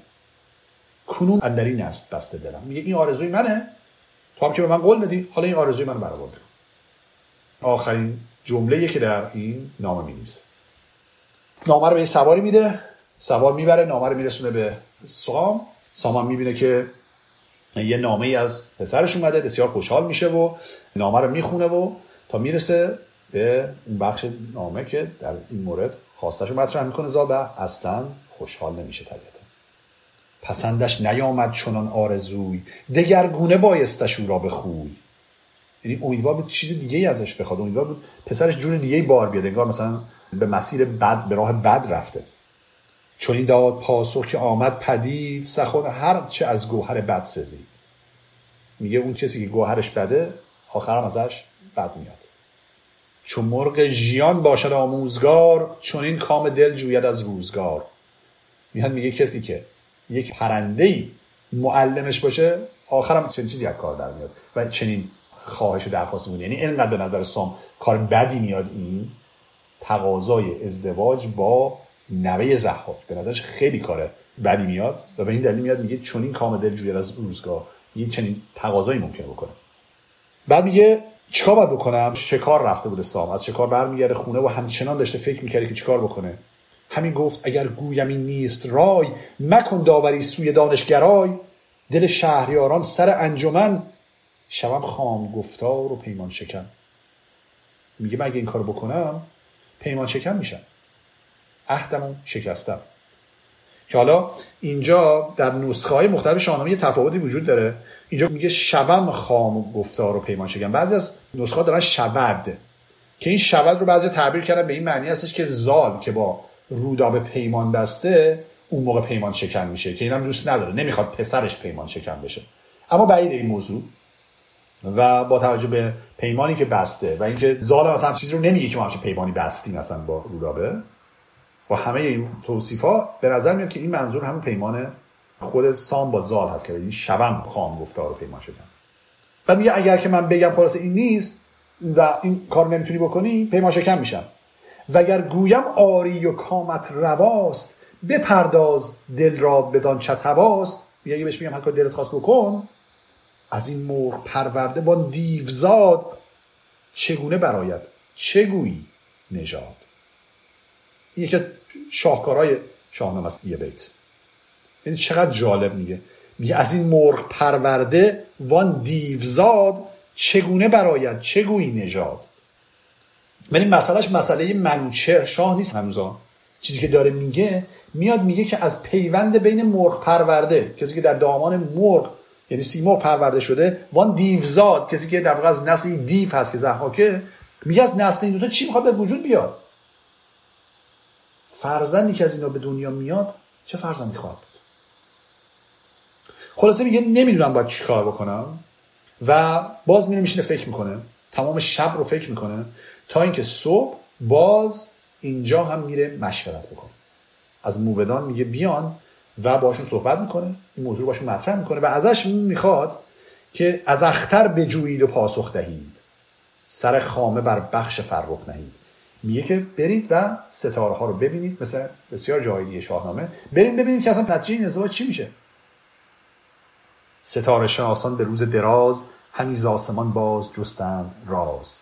کنون اندرین است. بسته دلم میگه این آرزوی منه. تو هم که به من قول دادی حالا این آرزوی منو برآورده آخرین جمله که در این نامه می نویسه نامه رو به سواری میده. سوار می‌بره نامه رو میرسونه به سام. سام هم می‌بینه که یه نامه ای از پسرش اومده بسیار خوشحال میشه و نامه رو می‌خونه و تا می‌رسه به اون بخش نامه که در این مورد خواستش رو مطرح می‌کنه. زابه اصلا خوشحال نمیشه طبیعتا. پسندش نیامد چنان آرزوی. دگرگونه بایستش او را بخوی یعنی امیدوار بود چیز دیگه ای ازش بخواد. امیدوار بود پسرش جور دیگه ای بار بیاد. انگار مثلا به مسیر بد به راه بد رفته. چون این داد پاسخ که آمد پدید سخن هر چه از گوهر بد سزید. میگه اون کسی که گوهرش بده آخرم ازش بد میاد. چون مرغ ژیان باشد آموزگار چون این کام دل جوید از روزگار. میاد میگه کسی که یک پرنده معلمش باشه آخرم چنین چیزی از کار در میاد. و چنین خواهش و درخواست می‌کنه. یعنی اینقدر به نظر سام کار بدی میاد این تقاضای ازدواج با نوه زحاک. به نظرش خیلی کار بدی میاد و به این دلیل میاد میگه چون این کام دل جویر از روزگاه یه چنین تقاضایی ممکنه بکنه. بعد میگه چیکار باید بکنم؟ شکار رفته بوده سام. از شکار برمیگرده خونه و همچنان داشته فکر می‌کرده که چیکار بکنه. همین گفت اگر گویم این نیست رای مکن داوری سوی دانشگرای. دل شهریاران سر انجمن. شوم خام گفتار و پیمان شکن. میگه مگه این کار بکنم؟ پیمان شکن میشم عهدمو شکستم. که حالا اینجا در نسخه های مختلف شاهنامه یه تفاوتی وجود داره. اینجا میگه شوم خام گفتار و پیمان شکن بعضی از نسخه دارن شود. که این شود رو بعضی تعبیر کردن به این معنی هستش که زال که با رودابه پیمان بسته اون موقع پیمان شکن میشه. که اینم دوست نداره. نمی‌خواد پسرش پیمان شکن بشه. اما بعید این موضوع. و با توجه به پیمانی که بسته و اینکه زال مثلا چیزی رو نمیگه که ما همچین پیمانی بستیم مثلا با رودابه با همه این توصیفا به نظر میاد که این منظور همون پیمان خود سام با زال هست که این شبم خام گفتار رو پیمان شدن. و میگه اگر که من بگم خلاص این نیست و این کار نمی‌تونی بکنی پیمان شکم میشم. اگر گویم آری و کامت رواست بپرداز دل را بدان چت هواست. بهش میگم هر کار دلت خواست بکن از این مرغ پرورده با دیوزاد چگونه براید چگویی نژاد. این یکی شاهکارهای شاهنامه است یه بیت. یعنی چقدر جالب میگه. میگه از این مرغ پرورده وان دیوزاد چگونه براید چگویی نژاد. ولی مسئلهش مسئله منوچهر شاه نیست. هنوزا چیزی که داره میگه میاد میگه که از پیوند بین مرغ پرورده کسی که در دامان مرغ یعنی سیمرغ پرورده شده وان دیوزاد کسی که در واقع از نسل دیو هست که زحاکه میگه از نسل این دوتا چی می‌خواد به وجود بیاد؟ فرزندی که از اینا به دنیا میاد چه فرزندی خواهد بود خلاصه میگه نمی‌دونم باید چیکار بکنم و باز میره میشینه فکر می‌کنه. تمام شب رو فکر می‌کنه تا اینکه صبح باز اینجا هم میره مشورت بکنه. از موبدان میگه بیان و باشون صحبت می‌کنه این موضوع باشون مطرح می‌کنه و ازش می‌خواد که از اختر بجویید و پاسخ دهید. سر خامه بر بخش فرخ نهید. میگه که برید و ستاره ها رو ببینید مثل بسیار جایی شاهنامه. برید ببینید که اصلا نتیجه این ازدواج چی میشه. ستاره شناسان به روز دراز همیز آسمان باز جستند راز.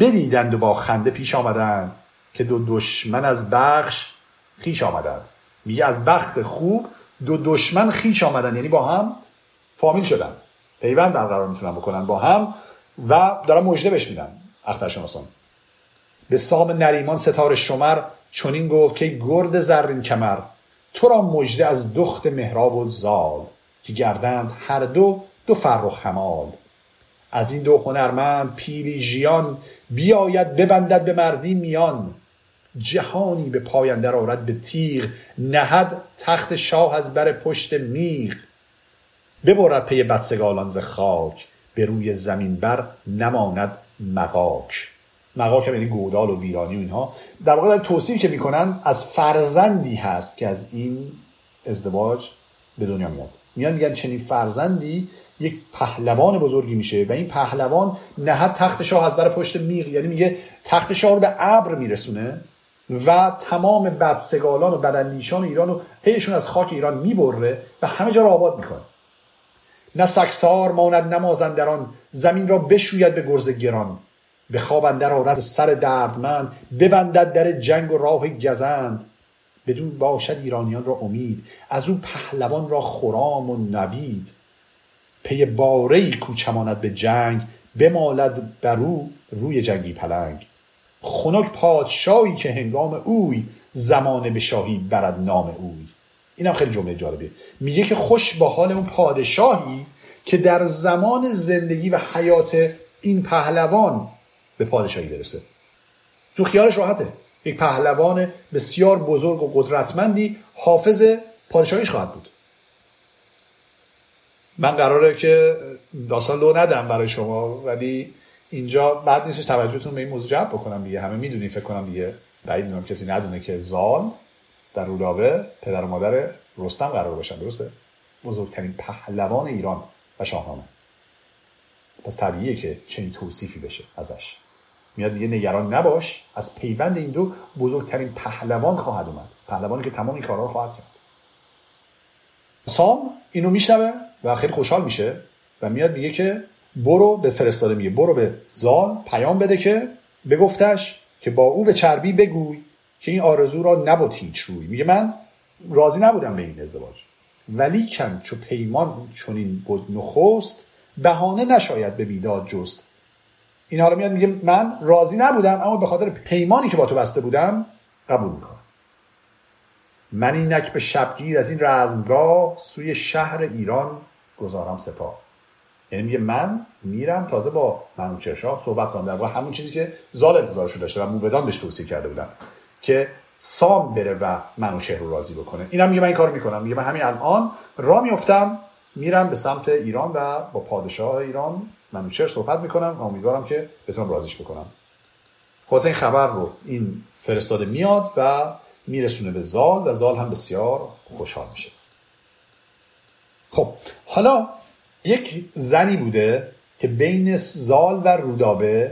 بدیدند و با خنده پیش آمدند که دو دشمن از بخش خیش آمدند. میگه از بخت خوب دو دشمن خیش آمدن. یعنی با هم فامیل شدن. پیوند برقرار می‌تونن بکنن با هم و دارن مژده بهش میدن. اخترشناسان. به سام نریمان ستاره شمر چنین گفت که گرد زرین کمر تو را مژده از دخت مهراب و زال که گردند هر دو دو فرخ همال از این دو هنرمند پیلی ژیان بیاید ببندد به مردی میان. جهانی به پایندر آرد به تیغ نهد تخت شاه از بر پشت میغ ببرد پی بدسگالان ز خاک به روی زمین بر نماند مقاک مقاک یعنی گودال و ویرانی و اینها. در واقع در توصیف که می‌کنن از فرزندی هست که از این ازدواج به دنیا میاد. میان میگن چنین فرزندی یک پهلوان بزرگی میشه و این پهلوان نهد تخت شاه از بر پشت میغ یعنی میگه تخت شاه رو به ابر میرسونه. و تمام بدسگالان و بدندیشان ایران رو پیشون از خاک ایران می‌بره و همه جا رو آباد می‌کنه. نه سکسار ماند نمازندران زمین را بشوید به گرز گران. به خواب اندر آرد سر دردمند ببندد در جنگ و راه گزند. بدون باشد ایرانیان را امید از او پهلوان را خرام و نوید. پی باره کوچماند به جنگ بمالد بر او روی جنگی پلنگ. خنک پادشاهی که هنگام اوی زمانه به شاهی برد نام اوی. اینم خیلی جمله جالبیه. میگه که خوش با حال اون پادشاهی که در زمان زندگی و حیات این پهلوان به پادشاهی برسه. چون خیالش راحته. یک پهلوان بسیار بزرگ و قدرتمندی حافظ پادشاهیش خواهد بود. من قراره که داستان لو ندم برای شما ولی اینجا بعد نیستش توجهتون به این موضوع جلب بکنم دیگه. همه می‌دونی فکر کنم دیگه بعید می‌دونم کسی ندونه که زال در رودابه پدر و مادر رستم قرار باشن. درسته؟ بزرگترین پهلوان ایران و شاهنامه. پس طبیعیه که چنین توصیفی بشه ازش. میاد میگه نگران نباش از پیوند این دو بزرگترین پهلوان خواهد اومد. پهلوانی که تمام این کارها رو خواهد کرد. سام اینو میشنوه و خیلی خوشحال میشه و میاد میگه که برو به فرستاده میگه. برو به زال پیام بده که بگفتش که با او به چربی بگوی که این آرزو را نبود هیچ روی. میگه من راضی نبودم به این ازدواج. ولی کن چو پیمان چنین بود نخست بهانه نشاید به بیداد جست. این حالا میاد میگه من راضی نبودم اما به خاطر پیمانی که با تو بسته بودم قبول می‌کنم. من اینک به شبگیر از این رزمگاه سوی شهر ایران گذارم سپاه. یعنی میگه من میرم تازه با منوچهرشاه صحبت کنم. در همون چیزی که زال انتظارشو داشته و موبدان بهش توصیه کرده بودم که سام بره و منوچهر رو راضی بکنه. اینم میگه من این کار می‌کنم. میگه من همین الان را میفتم میرم به سمت ایران و با پادشاه ایران منوچهر صحبت می‌کنم و امیدوارم که بتونم راضیش بکنم. خلاصه این خبر رو این فرستاده میاد و میرسونه به زال و زال هم بسیار خوشحال میشه. خب حالا یک زنی بوده که بین زال و رودابه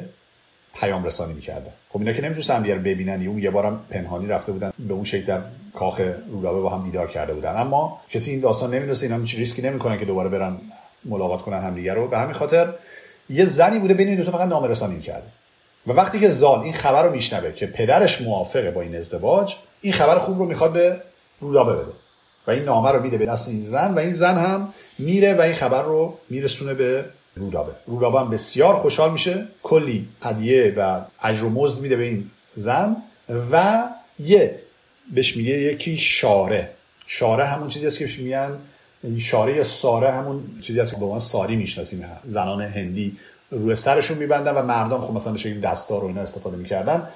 پیام رسانی می‌کرده. خب اینا که نمی‌تونستن دیگر ببینن اون یه بارم پنهانی رفته بودن به اون شکل در کاخ رودابه با هم دیدار کرده بودن. اما کسی این داستان نمی‌دونسته اینا هیچ ریسکی نمی‌کنن که دوباره برن ملاقات کنن همدیگه رو. به همین خاطر یه زنی بوده بین این دو تا فقط نامه رسانی کرده و وقتی که زال این خبر رو میشنوه که پدرش موافقه با این ازدواج این خبر خوب رو می‌خواد به رودابه بده. و این نامه رو میده به دست این زن و این زن هم میره و این خبر رو میرسونه به رودابه. رودابه هم بسیار خوشحال میشه. کلی هدیه و اجر و مزد میده به این زن و یه بهش میگه یکی شاره. شاره همون چیزی است که میگن. شاره یا ساره همون چیزی است که به عنوان ساری می‌شناسیم. زنان هندی روی سرشون میبندن و مردم خب مثلا به دستار و اینا استفاده می‌کردن.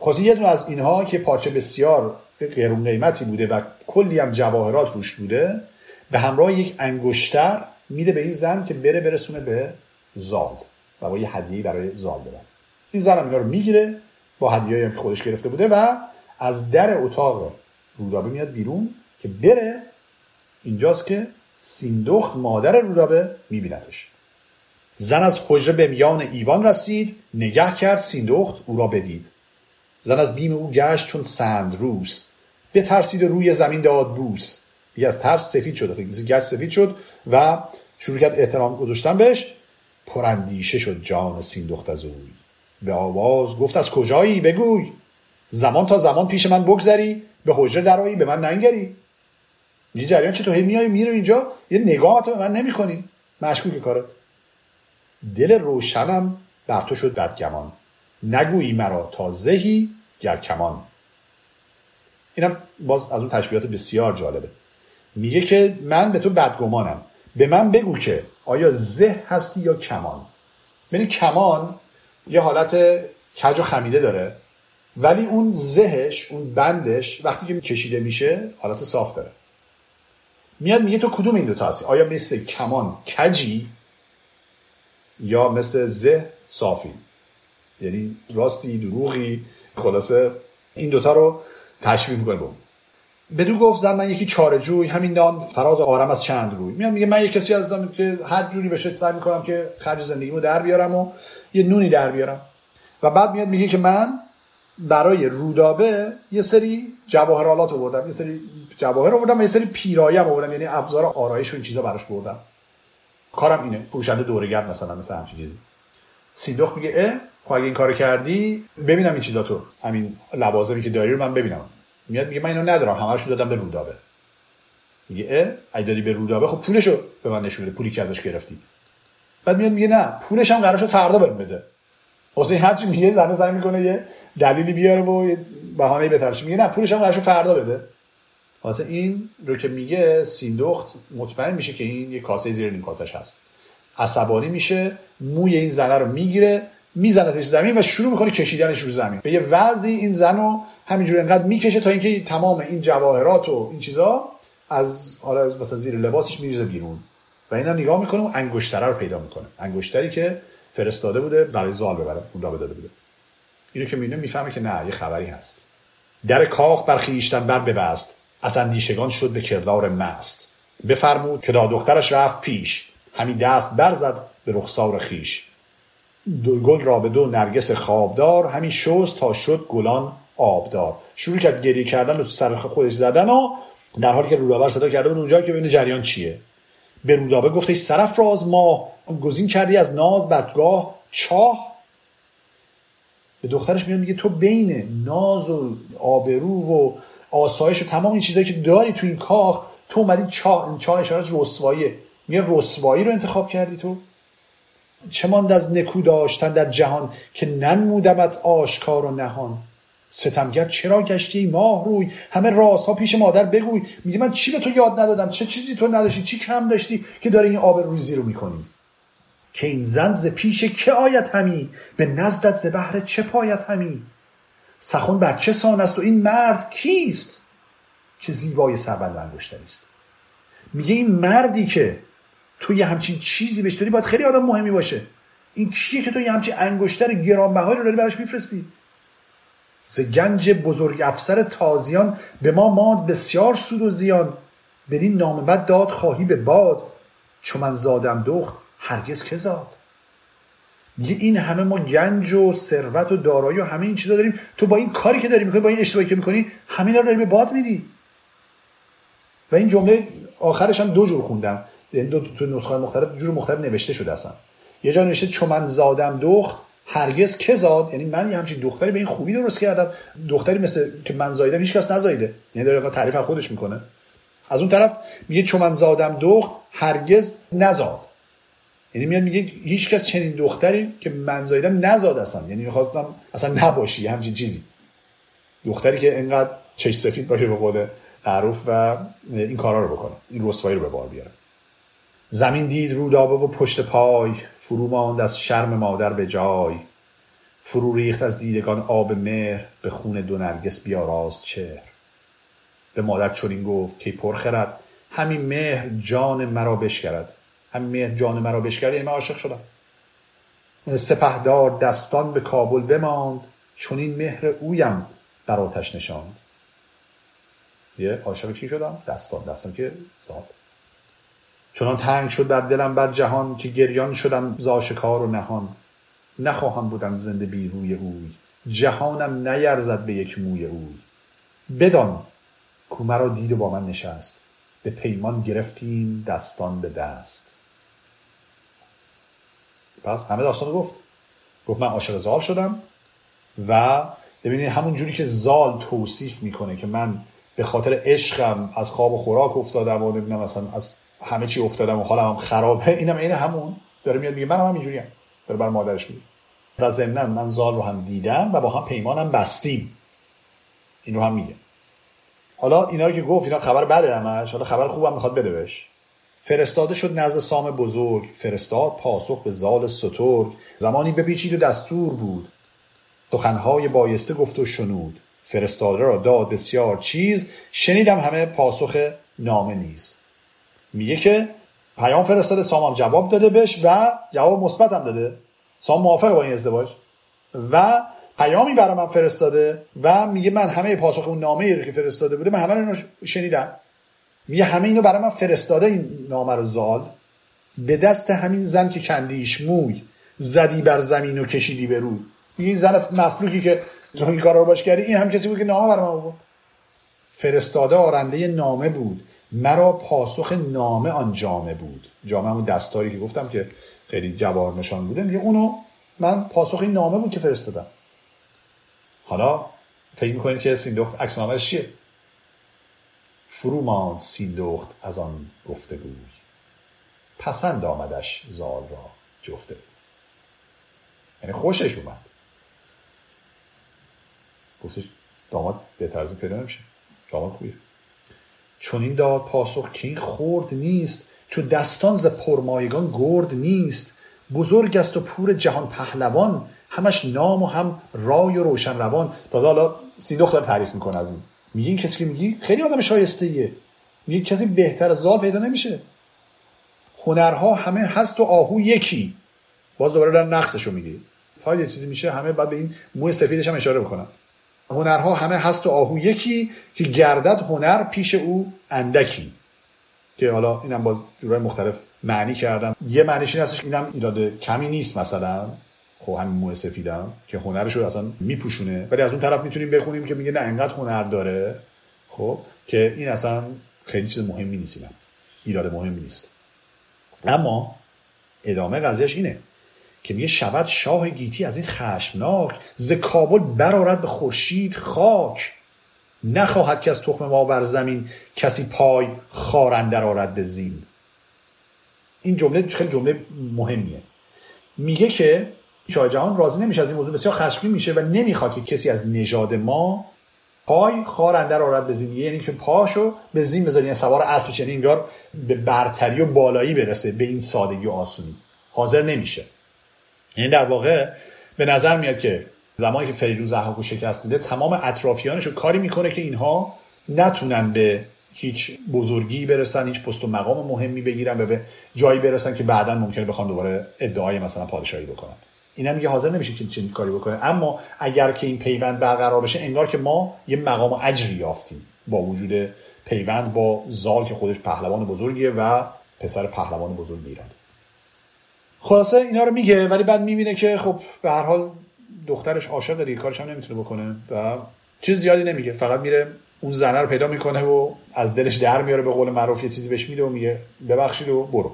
خاصی یه دونه از اینها که پارچه بسیار قرون قیمتی بوده و کلی هم جواهرات روش بوده به همراه یک انگشتر میده به این زن که بره برسونه به زال و با یه هدیه برای زال بدن این زن هم اینا رو می‌گیره با هدیه‌ای که خودش گرفته بوده و از در اتاق رودابه میاد بیرون که بره اینجاست که سیندخت مادر رودابه میبینتش زن از حجره به میان ایوان رسید نگه کرد سیندخت او را بدید. زن از بیم او گشت چون سند روس. ترسید و روی زمین داد بوس. یه از ترس سفید شد از گشت سفید شد و شروع کرد احترام گذاشتن بهش. پرندیشه شد جان سیندخت از اوی. به آواز گفت از کجایی؟ بگوی. زمان تا زمان پیش من بگذری. به حجره درایی به من ننگری. یه جریان چه تو هی میای میره اینجا. یه نگاه به من نمی‌کنی. مشکوک کارت. دل روشنم بر تو شد بدگمان. نگویی مرا تا زهی گر کمان. اینم باز از اون تشبیهات بسیار جالبه. میگه که من به تو بدگمانم. به من بگو که آیا زه هستی یا کمان؟ ببین کمان یه حالت کج و خمیده داره ولی اون زهش اون بندش وقتی که کشیده میشه حالت صاف داره. میاد میگه تو کدوم این دوتا هستی؟ آیا مثل کمان کجی یا مثل زه صافی؟ یعنی راستی دروغی خلاصه این دوتا رو تشبیه می‌کنه به بدو گفت زن من یکی چارجوی همین نان فراز آرم از چند روی. میاد میگه من یه کسی هستم که هر جوری بشه سعی می‌کنم که خرج زندگیمو در بیارم و یه نونی در بیارم. و بعد میاد میگه که من برای رودابه یه سری جواهرالات آوردم یه سری جواهر آوردم و یه سری پیرایم آوردم یعنی ابزار آرایش و این چیزا براش بردم. کارم اینه. فروشنده دورگرد مثلا مثل همچین چیزی. سیندخت میگه خب اگه این کارو کردی ببینم این چیزا تو همین لوازمی که داری رو من ببینم. میاد میگه من اینو ندارم همه‌شو دادم به رودابه. میگه اه اگه دادی به رودابه خب پولشو به من نشون بده پولی که ازش گرفتی. بعد میاد میگه نه پولش هم قرارش فردا بهم بده. واسه هر چی میگه زنه زنگ می‌کنه یه دلیلی بیاره و یه بهانه‌ای بترش میگه نه پولش هم قرارش فردا بده. واسه این رو که میگه سیندخت مطمئن میشه که این یه کاسه زیر نیم کاسش هست. عصبانی میشه موی این زنه رو می‌گیره می‌زنه زمین و شروع می‌کنه کشیدنش رو زمین. به یه وضعی این زن رو همینجور انقدر می‌کشه تا اینکه تمام این جواهرات و این چیزا از حالا مثلا زیر لباسش میریزه بیرون. و اینا نگاه می‌کنه و انگشتره رو پیدا می‌کنه. انگشتری که فرستاده بوده برای زال ببره اون داده بوده. اینو که می‌بینه می‌فهمه که نه یه خبری هست. در کاخ بر خیشتن بر ببست. از اندیشگان شد به کردار مست. بفرمود که دا دخترش رفت پیش. همی دست برزد به رخسار خیش. دو گل را به دو نرگس خوابدار همین شست تا شد گلان آبدار. شروع کرد گریه کردن و سر خودش زدن و در حالی که رودابه صدا کرده بود اونجا که ببینه جریان چیه. به رودابه گفته سرف راز ما گزین کردی از ناز برگاه چاه. به دخترش میاد میگه تو بین ناز و آبرو و آسایش و تمام این چیزایی که داری تو این کاخ تو اومدی چاه چاه اشاره رسواییه میگه رسوایی رو انتخاب کردی تو؟ چه ماند از نکو داشتن در جهان که ننمودمت آشکار و نهان؟ ستمگر چرا گشتی ماه روی؟ همه راست ها پیش مادر بگوی. میگه من چی به تو یاد ندادم؟ چه چیزی تو نداشتی؟ چی کم داشتی که داری این آب روزی رو می‌کنی؟ که این زن ز پیش که آید همی؟ به نزدت ز بهر چه پاید همی؟ سخن بر چه سان است و این مرد کیست که زیبای سربند انگشتری است میگه این مردی که تو یه همچین چیزی بهش داری باید خیلی آدم مهمی باشه. این کیه که تو یه همچین انگشتر گرانبهایی رو داری براش میفرستی؟ ز گنج بزرگ افسر تازیان به ما ماند بسیار سود و زیان. بدین نام بد داد خواهی به باد. چون من زادم دخت هرگز که زاد. میگه این همه ما گنج و ثروت و دارایی و همه این چیزا داریم. تو با این کاری که داری می‌کنی با این اشتباهی که می‌کنی همین رو داری به باد میدی. و این جمله آخرش هم دو جور خوندم. یعنی دو تو نسخه مختلف جور مختلف نوشته شده اصلا. یه جا نوشته چون من زادم دخت هرگز که زاد. یعنی من یه همچین دختری به این خوبی درست کردم. دختری مثل که من زایدم هیچ کس نزایده یعنی داره تعریف خودش می‌کنه. از اون طرف میگه چون من زادم دخت هرگز نزاد. یعنی میاد میگه هیچ کس چنین دختری که من زایدم نزاد اصلا. یعنی می‌خواستم اصلا نباشی همچین چیزی. دختری که انقدر چش سفید باشه به قول معروف و این کارا رو بکنه این رسوایی رو به بار بیاره. زمین دید رودابه و پشت پای فرو ماند از شرم مادر به جای. فرو ریخت از دیدگان آب مهر به خون دو نرگس بیاراست چهر. به مادر چنین گفت که پرخرد همین مهر جان مرا بشکرد. همین مهر جان مرا بشکرد یعنی من عاشق شدم. سپهدار دستان به کابل بماند چون این مهر اویم در آتش نشاند. یه عاشق کی شدم؟ دستان. دستان که زاد. چنان تنگ شد در دلم بر جهان که گریان شدم زاشکار و نهان. نخواهم بودن زنده بی روی اوی. جهانم نیرزد به یک موی اوی. بدان کو مرا دید و با من نشست. به پیمان گرفتیم دستان به دست. پس همه داستان گفت. گفت من عاشق زال شدم و ببینید همون جوری که زال توصیف می‌کنه که من به خاطر عشقم از خواب و خوراک افتادم و نمی‌دونم مثلا از همه چی افتادم و حالم هم خرابه اینم عین همون. داره میاد میگه من هم اینجوری هم. داره بر مادرش میگه. و ضمنا من زال رو هم دیدم و با هم پیمانم بستیم. این رو هم میگه. حالا اینا رو که گفت اینا خبر بده همش. حالا خبر خوبم می‌خواد بده بهش. فرستاده شد نزد سام بزرگ. فرستاد پاسخ به زال سترگ. زمانی بپیچید و دستور بود. سخنهای بایسته گفت و شنود. فرستاده را داد. بسیار چیز. شنیدم همه پاسخ نامه نیز میگه که پیام فرستاده سام جواب داده بهش و جواب مثبت هم داده. سام موافق با این ازدواج. و پیامی برای من فرستاده و میگه من همه پاسخ اون نامه ای رو که فرستاده بوده من همه رو شنیدم. میگه همه اینو برای من فرستاده این نامه رو زال. به دست همین زن که کندیش موی زدی بر زمین و کشیدی به روی این زن مفلوکی که تو این کار رو باش کردی این هم کسی بود که نامه برای من بود فرستاده آرنده نامه بود. مرا پاسخ نامه آن جامه بود. جامه همون دستاری که گفتم که خیلی جوار نشان بوده. میگه اونو من پاسخ این نامه بود که فرستادم. حالا فکر می‌کنید که سیندخت عکس نامش چیه؟ فرو ماند سیندخت از آن گفتگوی. پسند آمدش زال را جفته یعنی خوشش اومد. گفتش داماد به طرز پیدا نمیشه. داماد خوبیه. چون این داد پاسخ که این خورد نیست چون دستان ز پرمایگان گرد نیست. بزرگ است و پور جهان پهلوان همش نام و هم رای و روشن روان. تازه حالا سیندخت داره تعریف می‌کنه از این. میگه این کسی که میگی خیلی آدم شایسته ایه میگه کسی بهتر از زال پیدا نمیشه. هنرها همه هست و آهو یکی. باز دوباره در نقصشو میگه. تا یه چیزی میشه همه بعد به این موی سفیدش هم اشاره بکنن. هنرها همه هست و آهو یکی که گردد هنر پیش او اندکی. که حالا اینم باز جورای مختلف معنی کردم. یه معنیش این هستش اینم ایراد کمی نیست مثلا. خب همین موه سفیدم که هنرش رو اصلا میپوشونه. ولی از اون طرف می‌تونیم بخونیم که میگه نه انقدر هنر داره. خب که این اصلا خیلی چیز مهمی نیست ایراد مهمی نیست. اما ادامه قضیهش اینه. که میگه شود شاه گیتی از این خشمناک ز کابل برارد به خورشید خاک. نخواهد که از تخم ما بر زمین کسی پای خارندر آرد به زین. این جمله خیلی جمله مهمیه. میگه که شاه جهان راضی نمیشه از این موضوع بسیار خشمگین میشه و نمی‌خواد که کسی از نژاد ما پای خار اندر آرد به زین. یعنی که پاشو به زین بذاری یعنی سوار اسب یعنی انگار به برتری و بالایی برسه به این سادگی و آسونی. حاضر نمیشه. یعنی در واقع به نظر میاد که زمانی که فریدون زحاکو شکست میده تمام اطرافیانش کاری می‌کنه که اینها نتونن به هیچ بزرگی برسن هیچ پست و مقام مهمی بگیرن و به جایی برسن که بعدا ممکنه بخوان دوباره ادعای مثلا پادشاهی بکنن. اینا میگه حاضر نمیشه که چنین کاری بکنه. اما اگر که این پیوند برقرار بشه انگار که ما یه مقام اجری یافتیم با وجود پیوند با زال که خودش پهلوان بزرگیه و پسر پهلوان بزرگ ایران. خلاصه اینا رو میگه ولی بعد می‌بینه که خب به هر حال دخترش عاشق دیگه کارش هم نمی‌تونه بکنه و چیز زیادی نمیگه. فقط میره اون زنه رو پیدا می‌کنه و از دلش در میاره به قول معروف یه چیزی بهش میده و میگه ببخشید و برو.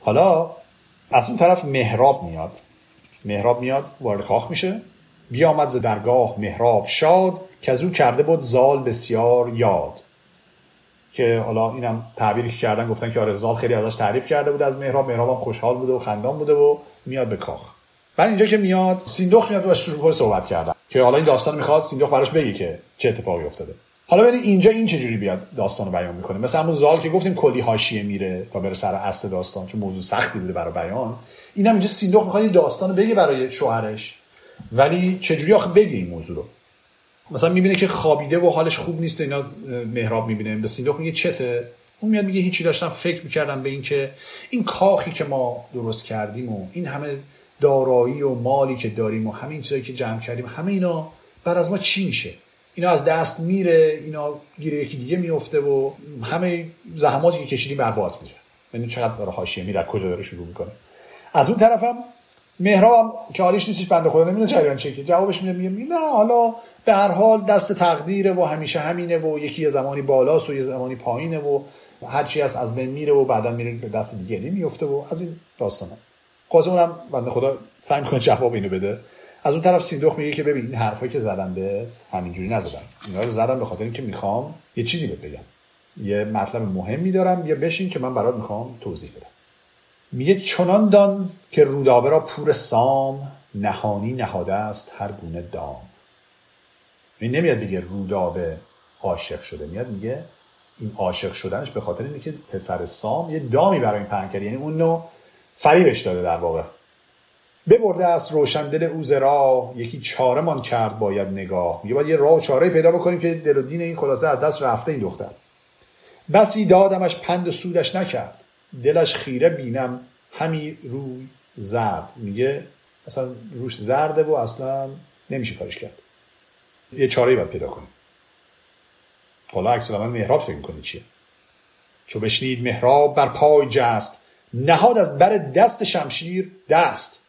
حالا از اون طرف مهراب میاد. مهراب میاد وارد کاخ میشه. بیامد ز درگاه مهراب شاد که از او کرده بود زال بسیار یاد. که حالا اینم تعبیری که کردن گفتن که آره زال خیلی ازش تعریف کرده بود از مهراب. مهراب هم خوشحال بوده و خندان بوده و میاد به کاخ. بعد اینجا که میاد سیندخت میاد و شروع صحبت کردن. که حالا این داستان می‌خواد سیندخت براش بگه که چه اتفاقی افتاده. حالا ببین اینجا این چجوری بیاد داستان رو بیان می‌کنه؟ مثلا همون زال که گفتیم کلی حاشیه میره تا بره سر اصل داستان چون موضوع سختی بوده برای بیان. اینم اینجا سیندخت می‌خواد این داستان رو بگه برای شوهرش. ولی چجوری آخه بگه این موضوع رو؟ مثلا می‌بینه که خوابیده و حالش خوب نیست اینا محراب می‌بینه. به سیندخت میگه چته. اون میاد میگه هیچی داشتم فکر می‌کردم به این که این کاخی که ما درست کردیم و این همه دارایی و مالی که داریم و همین چیزایی که جمع کردیم همه اینا بر از ما چی میشه؟ اینا از دست میره اینا گیره یکی دیگه میفته و همه زحماتی که کشیدیم برباد میره یعنی چقدر داره حاشیه میره کجا داره شروع می‌کنه؟ از اون طرفم مهراب که حالیش نیستش بنده خدا نمی‌دونه جریان چه که جوابش میده میگه نه حالا به هر حال دست تقدیره و همیشه همینه و یکی یه زمانی بالاست و یه زمانی پایینه و هرچی هست از بین میره و بعدا میره به دست دیگری میفته و از این داستانا قاضی اونم بنده خدا سعی می‌کنه جواب اینو بده. از اون طرف سیندوخ میگه که ببین این حرفایی که زدم بهت همینجوری نزدم. اینا رو زدم به خاطر اینکه می‌خوام یه چیزی بهت بگم. یه مطلب مهمی دارم یا بشین که من برات می‌خوام توضیح بدم. میگه چنان دان که رودابه را پور سام نهانی نهاده است هر گونه دام. این نمیاد بگه رودابه عاشق شده میاد میگه این عاشق شدنش به خاطر اینه که پسر سام یه دامی برای این پهن کرد. یعنی اون نوع فریبش داده در واقع. ببرده از روشندل اوزرا یکی چاره من کرد باید نگاه. میگه باید یه راه و چاره پیدا بکنیم که دل و دین این خلاصه از دست رفته این دختر. بسی دادمش پند و سودش نکرد. دلش خیره بینم همی روی زرد. میگه اصلا روش زرده و اصلا نمیشه کارش کرد. یه چاره باید پیدا کنیم. حالا عکس من مهراب فکر می‌کنی چیه؟ چو بشنید مهراب بر پای جست نهاد از بر دست شمشیر دست.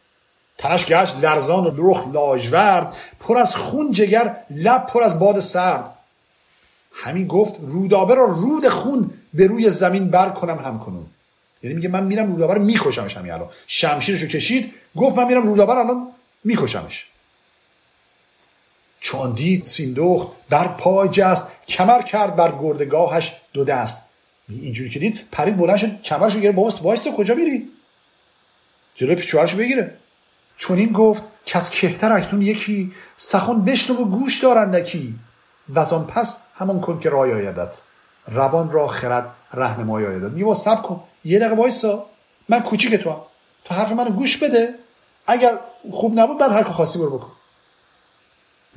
تنش گشت لرزان و رخ لاجورد پر از خون جگر لب پر از باد سرد. همین گفت رودابه را رود خون به روی زمین بر کنم هم کنون یعنی میگه من میرم رودابه رو میکشمش همین الان. شمشیرشو کشید گفت من میرم رودابه الان میکشمش. چون دید سیندوخت بر پای جست کمر کرد بر گردگاهش دو دست. اینجوری که دید پرید بلند کمرشو گرفت. بابا وایس کجا میری؟ جلوی شوهرشو بگیره. چنین گفت که از کهتر اکنون یکی سخن بشنو و گوش دار اندکی و آن پس همان کن که رای آیدت. روان را خرد رهنمای آیدت. میگه سب کن. یه دقیقه وایسا. من کوچیک تو هم. تو حرف منو گوش بده. اگر خوب نبود بعد هر خاصی برو بکن.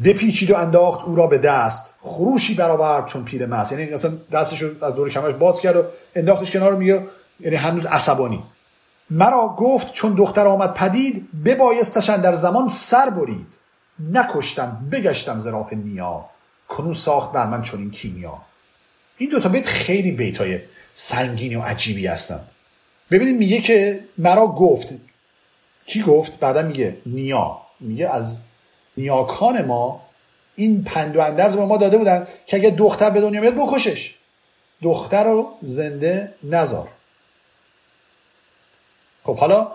دپیچید و انداخت او را به دست. خروشی برآورد چون پیر مست یعنی اصلا دستش رو از دور کمرش باز کرد و انداختش کنار میگه یعنی هنوز عصبانی. مرا گفت چون دختر آمد پدید ببایستشن در زمان سر برید. نکشتم بگشتم ز نیا. کنون ساخت بر من چون این کیمیا. این دوتا بیت خیلی بیتای سنگینی و عجیبی هستن ببینید میگه که مرا گفت. کی گفت؟ بعدا میگه نیا. میگه از نیاکان ما این پند و اندرز به ما داده بودن که اگه دختر به دنیا میاد بکشش. دختر رو زنده نزار. خب حالا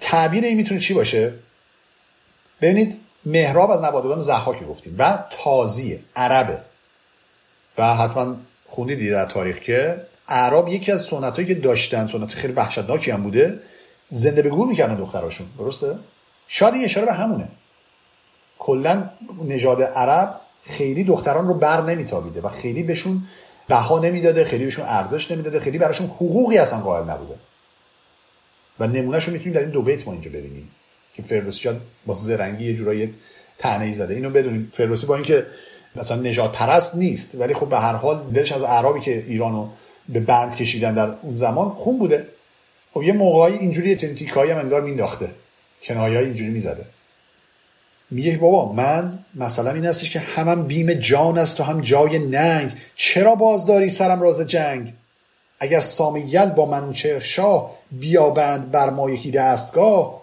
تعبیر این می‌تونه چی باشه؟ ببینید مهراب از نوادگان زحاکی گفتیم و تازیه عربه. و حتما خوندید در تاریخ که عرب یکی از سنت هایی که داشتن سنت خیلی وحشتناکی هم بوده زنده به گور می‌کردن دختراشون. درسته؟ شاید این اشاره به همونه. کلا نژاد عرب خیلی دختران رو بر نمیتابیده و خیلی بهشون بها نمی‌داده خیلی بهشون ارزش نمی‌داده خیلی براشون حقوقی اصلا قائل نبوده. و نمونهش رو می‌تونیم در این دو بیت ما اینجا ببینیم که فردوسی شاید با زرنگی یه جورایی تنه ای زده. اینو بدونیم. فردوسی با اینکه مثلا نجات پرست نیست ولی خب به هر حال دلش از عربی که ایرانو به بند کشیدن در اون زمان خون بوده. خب یه موقعی اینجوری تنتیکایی هم انگار مینداخته. کنایه‌ای اینجوری می‌زده. میگه بابا من مثلا این هستش که همم بیم جان است و هم جای ننگ. چرا بازداری سرم راز جنگ؟ اگر سامیل با منوچهر شاه بیابند بر ما یکی دستگاه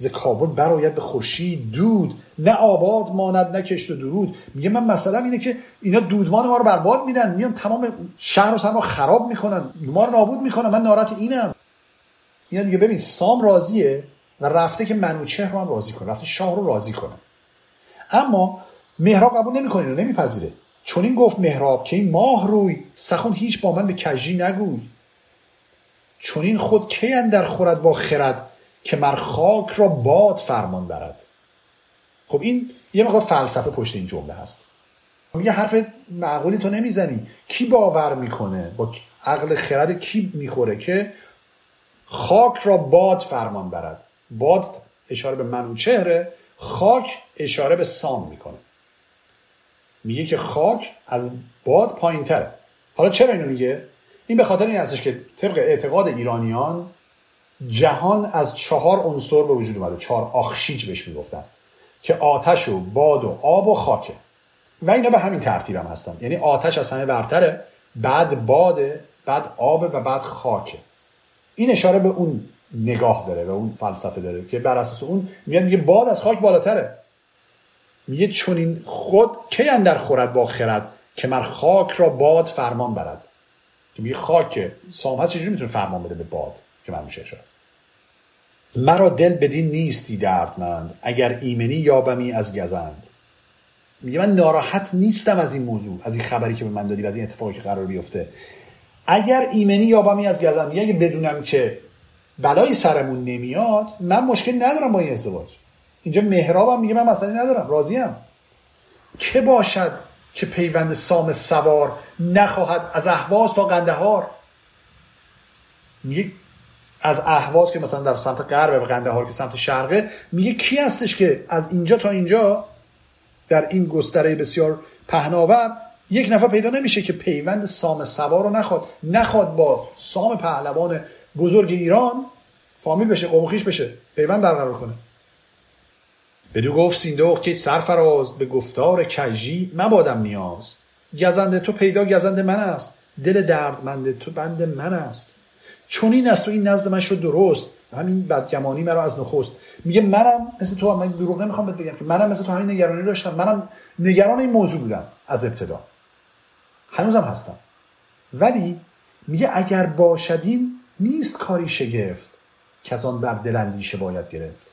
ز کابل براید به خورشید. دود نه آباد ماند نه کشت و درود. میگه من مثلا اینه که اینا دودمان ما رو برباد میدن. میان تمام شهر رو سر ما خراب می‌کنن. ما رو نابود می‌کنن. من ناراحت اینم. اینا دیگه ببین سام راضیه و رفته که منوچهر رو هم راضی کنه. رفته شاه رو راضی کنه. اما مهراب قبول نمی‌کنه رو نمیپذیره. چون این گفت مهراب که این ماه روی سخن هیچ با من به کجی نگوی. چون این خود کی اندر خورد با خرد؟ که مر خاک را باد فرمان برد. خب این یه مقدار فلسفه پشت این جمله هست. میگه حرف معقولی تو نمی‌زنی. کی باور می‌کنه؟ با عقل خرد کی می‌خوره که خاک را باد فرمان برد؟ باد اشاره به منوچهره خاک اشاره به سام می‌کنه. میگه که خاک از باد پایین تره حالا چرا اینو میگه؟ این به خاطر این هستش که طبق اعتقاد ایرانیان جهان از چهار عنصر به وجود اومده. چهار آخشیج بهش می‌گفتن که آتش و باد و آب و خاکه. و اینا به همین ترتیب هم هستن. یعنی آتش از همه برتره بعد باده بعد آب و بعد خاکه. این اشاره به اون نگاه داره و اون فلسفه داره که بر اساس اون میاد میگه باد از خاک بالاتره. میگه چون این خود کی اندر خورد با خرد که مر خاک را باد فرمان برد؟ که میگه خاک سام چجوری می‌تونه فرمان بده به باد؟ که من میشه شد مرا دل بدین نیستی دردمند اگر ایمنی یابمی از گزند. میگه من ناراحت نیستم از این موضوع از این خبری که به من دادی از این اتفاقی که قرار بیفته. اگر ایمنی یابمی از گزند میگه بدونم که بلایی سرمون نمیاد من مشکل ندارم با این ازدواج. اینجا مهرابم میگه من مسئله ندارم راضیم. که باشد که پیوند سام سوار نخواهد از اهواز تا قندهار؟ میگه از اهواز که مثلا در سمت غرب و قندهار که سمت شرقه میگه کی هستش که از اینجا تا اینجا در این گستره بسیار پهناور یک نفر پیدا نمیشه که پیوند سام سوار رو نخواد. نخواد با سام پهلوان بزرگ ایران فامیل بشه قوم بشه پیوند برقرار کنه. بدو گفت سیندوخ که سرفراز به گفتار کجی مبادم نیاز. گزنده تو پیدا گزنده من است. دل دردمند تو بند من است. چون این است و این نزد من شد درست. همین بدگمانی مرا از نخست. میگه منم مثل تو من دروغ نمی‌خوام بهت بگم که منم مثل تو همین نگرانی داشتم. منم نگران این موضوع بودم از ابتدا. هنوزم هستم. ولی میگه اگر باشدیم نیست کاری شگفت که از آن بر دل باید گرفت.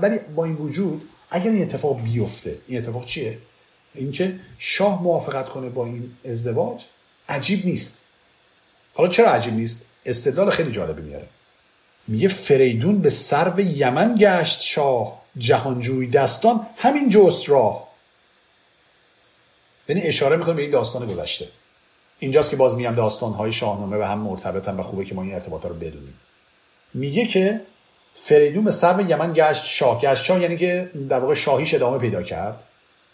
ولی با این وجود اگر این اتفاق بیفته این اتفاق چیه؟ اینکه شاه موافقت کنه با این ازدواج عجیب نیست. حالا چرا عجیب نیست؟ استدلال خیلی جالبی میاره. میگه فریدون به سرو یمن گشت شاه جهانجوی دستان همین جست راه. یعنی اشاره می‌کنه به این داستان گذشته. اینجاست که باز میگم داستانهای شاهنامه به هم مرتبطن و خوبه که ما این ارتباطات رو بدونیم. میگه که فریدون به سر یمن گشت شاه. گشت شاه یعنی که در واقع شاهیش ادامه پیدا کرد.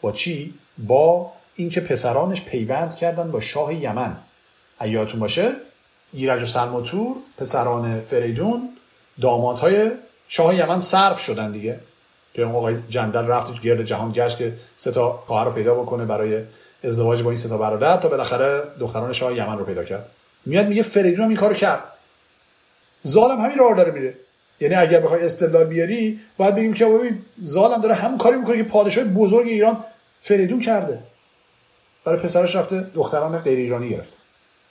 با چی؟ با اینکه پسرانش پیوند کردن با شاه یمن. یادتون باشه ایرج و سلماتور پسران فریدون دامادهای شاه یمن صرف شدن دیگه. که اون آقای جندل رفت گرد جهان گشت که سه تا خواهر رو پیدا بکنه برای ازدواج با این سه تا برادر تا بالاخره دختران شاه یمن رو پیدا کرد. میاد میگه فریدون هم این کارو کرد. ظالم همین راه داره میره. یعنی اگر بخوای استدلال بیاری باید بگیم که ببین ظالم داره همون کاری می‌کنه که پادشاه بزرگ ایران فریدون کرده. برای پسرش رفته دختران غیر ایرانی گرفته.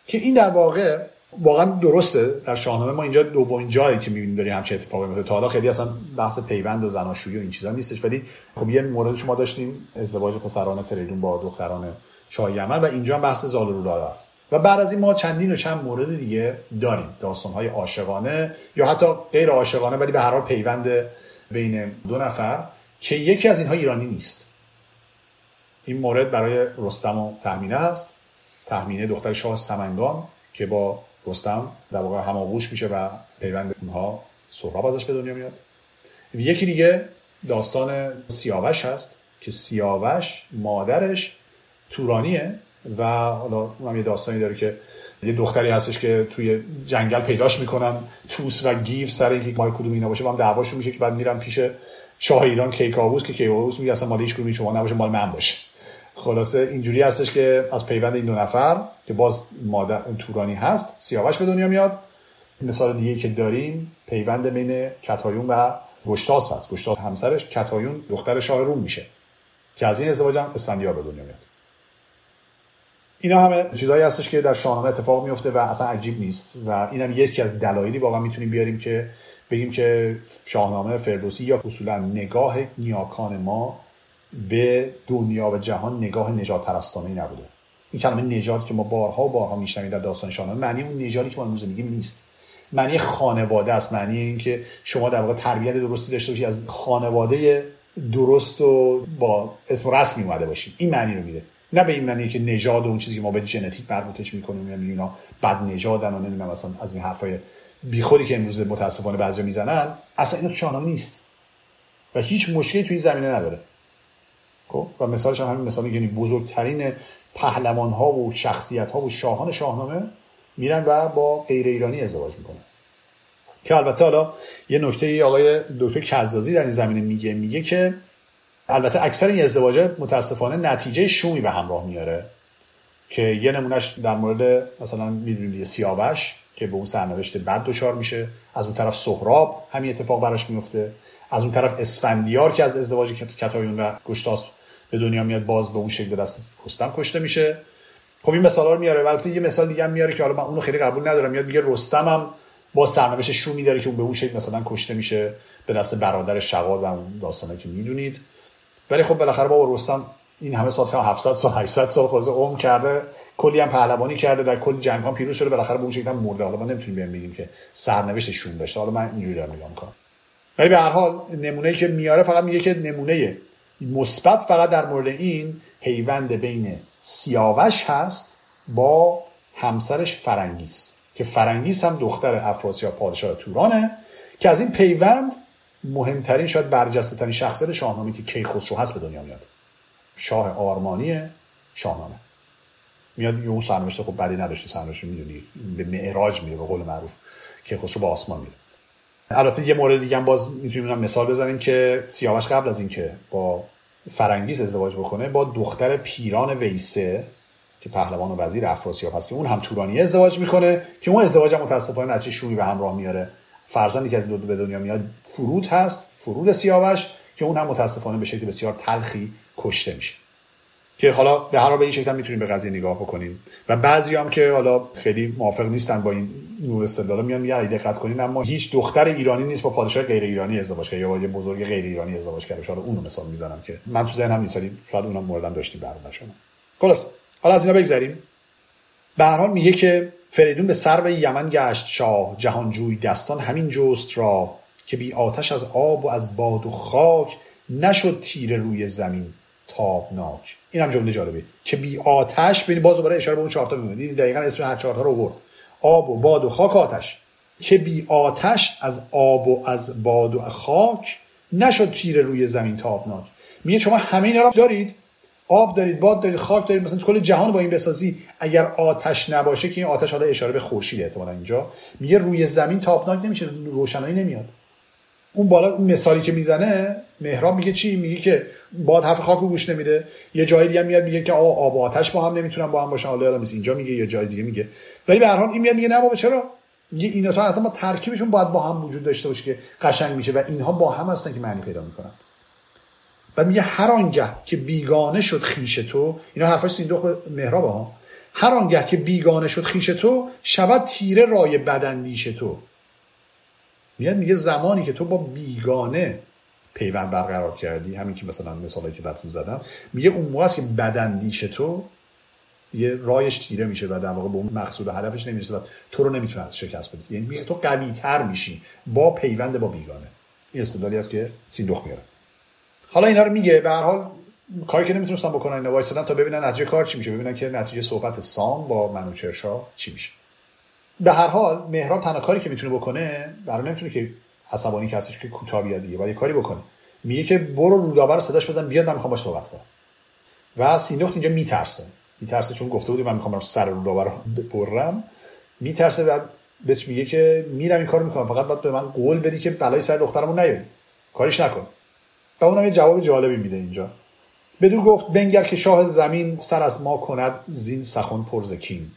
که این در واقع واقعا درسته در شاهنامه ما اینجا دومین جایی که می‌بینیم داریم همچین اتفاقی میفته تا حالا خیلی اصلا بحث پیوند و زناشویی و این چیزا نیستش ولی خب یه مورد شما داشتیم ازدواج پسران فریدون با دختران شاه یمن و اینجا هم بحث زال و است. و بعد از این ما چندین و چند مورد دیگه داریم. داستان های عاشقانه یا حتی غیر عاشقانه ولی به هر حال پیوند بین دو نفر که یکی از اینها ایرانی نیست. این مورد برای رستم و تهمینه است. تهمینه دختر شاه سمنگان که با رستم در واقع هماغوش میشه و پیوند اونها سهراب ازش به دنیا میاد. یکی دیگه داستان سیاوش هست که سیاوش مادرش تورانیه و حالا هم یه داستانی داره که یه دختری هستش که توی جنگل پیداش می‌کنن. توس و گیف سر اینکه مال کدوم اینا باشه با هم دعواشون میشه که بعد میرن پیش شاه ایران کیکاووس که کیکاووس میگه اصلا مال هیچ شما نباشه مال من باشه. خلاصه اینجوری هستش که از پیوند این دو نفر که باز مادر تورانی هست سیاوش به دنیا میاد. مثال دیگه که داریم پیوند بین کتایون و گشتاس هست. گشتاس همسرش کتایون دختر شاه روم میشه که از این ازدواج هم اسفندیار به دنیا میاد. اینا همه چیزهایی هستش که در شاهنامه اتفاق میفته و اصلا عجیب نیست و اینم یکی از دلایلی واقعا می‌تونیم بیاریم که بگیم که شاهنامه فردوسی یا اصولا نگاه نیاکان ما به دنیا و جهان نگاه نجات پرستانه نبوده. این کلمه نجات که ما بارها و بارها میشنویم در داستان شاهنامه معنی اون نژادی که ما امروز میگیم نیست. معنی خانواده است. معنی این که شما در واقع تربیت درستی داشته باشید از خانواده درست و با اسم رسمی اومده باشید این معنی رو میده. نه به این معنی که نژاد و اون چیزی که ما به ژنتیک مربوطش می‌کنیم یعنی اینا بد نژادن و نمی‌دونم مثلا از این حرفای بیخودی که امروز متاسفانه بعضی می‌زنن اصلا اینا تو شاهنامه نیست. و هیچ مشکلی توی این زمینه نداره. خب؟ و مثالش هم همین مثالی یعنی بزرگترین پهلوان ها و شخصیت ها و شاهان شاهنامه میرن و با غیر ایرانی ازدواج می‌کنن. که البته حالا یه نکته آقای دکتر کزازی در این زمینه میگه. میگه که البته اکثر این ازدواج متاسفانه نتیجه شومی به همراه میاره که یه نمونهش در مورد مثلا می‌دونید سیاوش که به اون سرنوشت بد دچار میشه. از اون طرف سهراب همین اتفاق براش میفته از اون طرف اسفندیار که از ازدواج کتایون و گشتاس به دنیا میاد باز به اون شکل دست رستم کشته میشه. خب این مثالا رو میاره. البته یه مثال دیگه هم میاره که حالا من اونو خیلی قبول ندارم. میاد میگه رستم هم با سرنوشت شومی داره که اون به اون شکل مثلا کشته میشه به دست برادر شغال و اون داستانه که می‌دونید. ولی خب بالاخره با رستم این همه سال 700 سال 800 سال خود عمر کرده. کلی هم پهلوانی کرده. در کلی جنگ ها پیروز شده. بالاخره به اون شکل مرده. حالا ما نمی‌تونیم بیان بگیم که سرنوشت شوم داشته. حالا من اینجوری دارم نگاه می‌کنم. ولی به هر حال نمونه‌ای که میاره فقط میگه که نمونه مثبت فقط در مورد این پیوند بین سیاوش هست با همسرش فرنگیس که فرنگیس هم دختر افراسیاب پادشاه تورانه که از این پیوند مهمترین شاید برجسته ترین شخصیت شاهنامه که کیخسرو هست به دنیا میاد. شاه آرمانی شاهنامه. میاد یه اون سرنوشت خب بدی نداشته سرنوشت می‌دونی به معراج میره به قول معروف کیخسرو با آسمان میره. البته یه مورد دیگه هم باز می‌تونیم مثال بزنیم که سیاوش قبل از اینکه با فرنگیز ازدواج بکنه با دختر پیران ویسه که پهلوان و وزیر افراسیاب هست که اون هم تورانی ازدواج می‌کنه که اون ازدواج هم متاسفانه نتیجه شومی به همراه میاره. فرزندی که از دو به دنیا میاد فرود هست فرود سیاوش که اون هم متاسفانه به شکل بسیار تلخی کشته میشه. که حالا به هر به این شکل می‌تونیم به قضیه نگاه بکنیم. و بعضی هم که حالا خیلی موافق نیستن با این نوع استدلال میان میگن دقت کنین اما هیچ دختر ایرانی نیست با پادشاه غیر ایرانی ازدواج کرده یا با یه بزرگ غیر ایرانی ازدواج کرده حالا اونو مثال می‌زنم که من تو ذهنم نیست شاید اونم موردم داشتیم برنامه شما خلاص حالا از اینا بگذریم. به هر حال میگه که فریدون به سر یمن گشت. شاه جهانجوی دستان همین جست را که بی آتش از آب و از باد و خاک نشد تیر روی زمین. تابناک. این هم جمله جالبه که بی آتش ببین باز دوباره اشاره به اون چهار تا می‌بینید دقیقا اسم هر چهار تا رو برد. آب و باد و خاک آتش. که بی آتش از آب و از باد و خاک نشد تیر روی زمین تابناک. میگه شما همه اینا رو دارید؟ آب دارید باد دارید خاک دارید. مثلا کل جهان با این بسازی اگر آتش نباشه که این آتش حالا اشاره به خورشید احتمالا اینجا. میگه روی زمین تابناک نمیشه روشنایی نمیاد. اون بالا مثالی که می‌زنه مهراب میگه چی؟ میگه که باد حرف خاک گوش نمیده. یه جای دیگه میاد میگه که آقا آب و آتش با هم نمی‌تونن با هم باشن. حالا اینجا میگه یه جای دیگه میگه. ولی به هر حال این میاد میگه نه بابا چرا؟ میگه اینا تا اصلا با ترکیبشون باید با هم وجود داشته باشه که قشنگ میشه و اینها با هم هستن که معنی پیدا می‌کنن. بعد میگه هر آنگه که بیگانه شد خیش تو اینا حرفاش سیندوخ مهراب ها. هر آنگه که بیگانه شد خیش تو شود تیره رای بدندیش تو. میاد میگه زمانی که تو با بیگانه پیوند برقرار کردی همین که مثلا مثالی که براتون زدم میگه اون موقع است که بدندیش تو یه رایش تیره میشه و در واقع به اون مقصود و هدفش نمی‌رسه تو رو نمی‌تونه شکست بده. یعنی میگه تو قوی تر میشی با پیوند با بیگانه. این استدلالی است که سیندوخ میاره. حالا اینا رو میگه به هر حال کاری که نمی‌تونستن بکنن اینا وایسادن تا ببینن نتیجه کار چی میشه. ببینن که نتیجه صحبت سام با منوچرشا چی میشه. به هر حال مهراب تنها کاری که می‌تونه بکنه برای نمی‌تونه که عصبانی کسیش که کوتاه بیاد دیگه باید کاری بکنه. میگه که برو رودابه رو صداش بزن بیاد من می‌خوام باش صحبت کنم. و سیندخت اینجا میترسه. میترسه چون گفته بودی من می‌خوام برم سر رودابه رو ببرم میترسه و بهش میگه که میرم این کارو می‌کنم. فقط باید به من قول بدی که بلای سر دخترمون نیاری. کاریش نکن. و اونم یه جواب جالبی میده اینجا. بدو گفت بنگر که شاه زمین سر از ما کند زین سخن پرزکین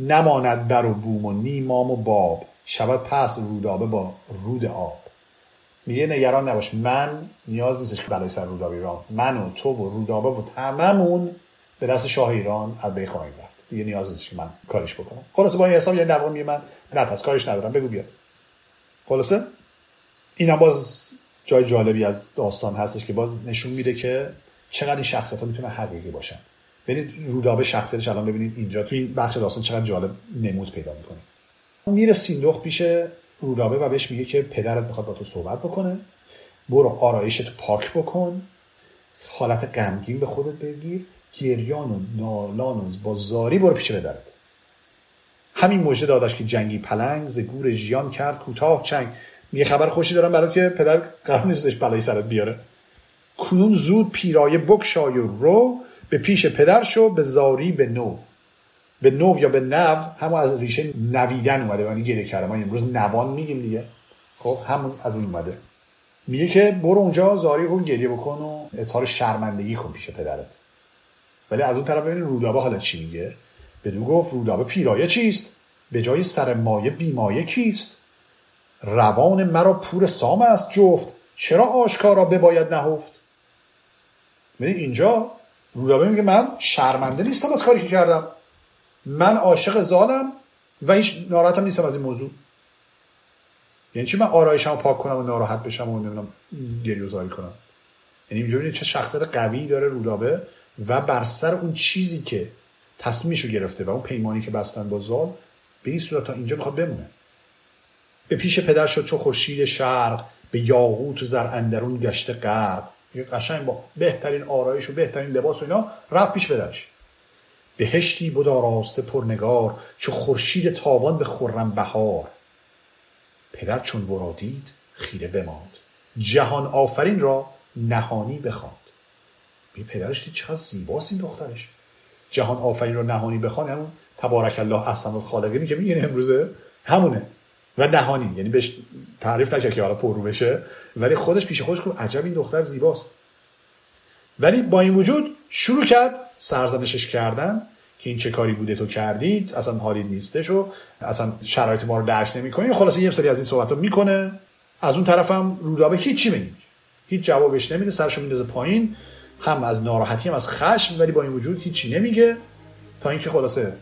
نماند بر و بوم و نیمام و باب. شود پس رودابه با رود آب. میگه نگران نباش من نیاز نیستش که برای سر رودابه ایران من و تو و رودابه و تمامون به دست شاه ایران از بی خواهیم رفت. دیگه نیاز نیست که من کارش بکنم. خلاصه با این حساب یعنی در میگه من کارش ندارم. بگو بیا خلاصه؟ این باز جای جالبی از داستان هستش که باز نشون میده که چقدر این شخصیت ها می‌تونه حقیقی باشن. ببینید رودابه شخصیتش الان ببینید اینجا تو این بخش داستان چقدر جالب نمود پیدا می‌کنه. میره سیندخ پیش رودابه و بهش میگه که پدرت می‌خواد با تو صحبت بکنه. برو آرایشت پاک بکن. حالت غمگین به خودت بگیر. گریان و نالان و با زاری برو پیش پدرت. همین مژده داداش که جنگی پلنگ ز گور ژیان کرد کوتاه چنگ. میگه خبر خوشی دارم برای که پدر قرار نیستش بلای سرت بیاره. کنون زود پیرایه بکشای و رو. به پیش پدر شو به زاری به نو. به نو یا به نو همه از ریشه نویدن اومده. یعنی گیره کرده ما امروز نوان میگیم دیگه. خب همون از اون اومده. میگه که برو اونجا زاری کن گریه بکن و اظهار شرمندگی کن پیش پدرت. ولی از اون طرف ببینید رودابه حالا چی میگه؟ بدو گفت رودابه پیرایه چیست؟ به جای سر مایه بیمایه کیست؟ روان مرا پور سام است جفت. چرا آشکارا بباید نهفت؟ ببین اینجا رودابه میگه من شرمنده نیستم از کاری که کردم. من عاشق زالم و هیچ ناراحتم نیستم از این موضوع. یعنی چی من آرایشمو پاک کنم و ناراحت بشم و نمی‌دونم گریه زاری کنم؟ یعنی اینجا چه شخصیت قوی داره رودابه و بر سر اون چیزی که تصمیمشو گرفته و اون پیمانی که بستن با زال به این صورت تا اینجا می‌خواد بمونه. به پیش پدر شد چو خورشید شرق به یاقوت و زر اندرون گشته غرق. قشنگ با بهترین آرایش و بهترین لباس و اینا رفت پیش پدرش. بهشتی بود آراسته پرنگار چو خورشید تابان به خرم بهار. پدر چون ورا دید خیره بماند. جهان آفرین را نهانی بخواند. بی پدرش دید چقدر زیباست این دخترش. جهان آفرین را نهانی بخوان همون تبارک الله احسن الخالقینی که میگین امروزه همونه. و نهانی یعنی بهش تعریف نکرد که حالا پررو بشه. ولی خودش پیش خودش گفت عجب این دختر زیباست. ولی با این وجود شروع کرد سرزنشش کردن که این چه کاری بوده تو کردید؟ اصلا حالی نیستش و اصلا شرایط ما رو درک نمی‌کنی. خلاص یه سری از این صحبت رو می‌کنه. از اون طرفم رودابه هیچی نمیگه هیچ جوابش نمیده. سرشو میندازه پایین. هم از ناراحتی هم از خشم. ولی با این وجود هیچی نمیگه. تا اینکه خلاصه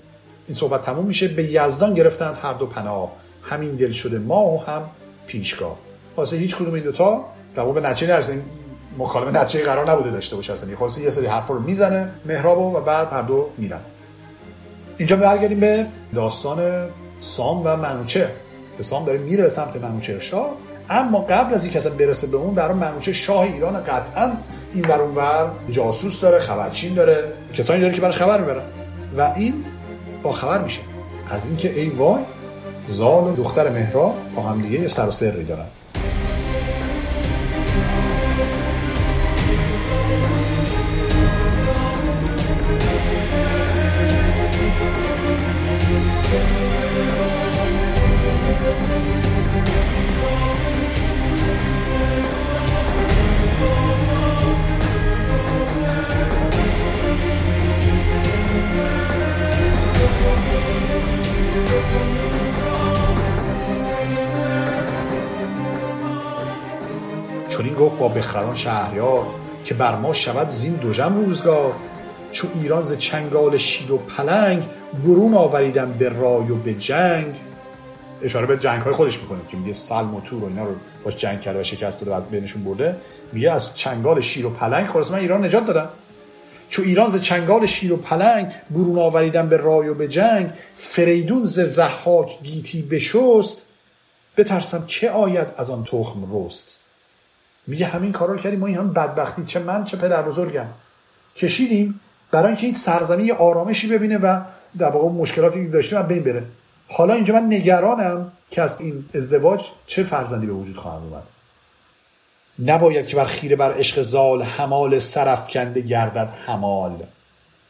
این صحبت تموم میشه. به یزدان گرفتند هر دو پناه. همین دل شده ما و هم پیشگاه. خلاصه هیچ کدوم این دوتا در واقع نتیجه نرسه. این مکالمه نتیجه قرار نبوده داشته باشه. اصلا خلاصه یه سری حرفا رو می‌زنه مهراب و بعد هر دو میرن. اینجا برگردیم به داستان سام و منوچه. به سام داره میره به سمت منوچه شاه. اما قبل از اینکه اصلا برسه به اون برای منوچه شاه ایران قطعا این بر اونور جاسوس داره خبرچین داره. کسانی داره که براش خبر می‌برن. و این با خبر میشه. از اینکه ای وای زال و دختر مهرا با هم دیگه یه سر و سری دارن. چون این گفت با بخران شهریار که بر ما شود زین دوژم روزگار. چو ایران ز چنگال شیر و پلنگ برون آوریدن به رای و به جنگ. اشاره به جنگ های خودش می‌کنه که میگه سلم و تور و اینا رو باش جنگ کرده و شکست داده و از بینشون برده. میگه از چنگال شیر و پلنگ خلاص من ایران نجات دادم. چو ایران ز چنگال شیر و پلنگ برون آوریدن به رای و به جنگ فریدون ز زحاک گیتی بشست. بترسم که آید از آن تخم رست. میگه همین کارا رو کردیم ما این هم بدبختی. چه من چه پدر بزرگم. کشیدیم برای اینکه این سرزمین آرامشی ببینه و در واقع مشکلاتی که داشتیم بین بره. حالا اینجا من نگرانم که از این ازدواج چه فرزندی به وجود خواهد اومد. نباید که بر خیره بر عشق زال حمال سرفکنده گردد حمال.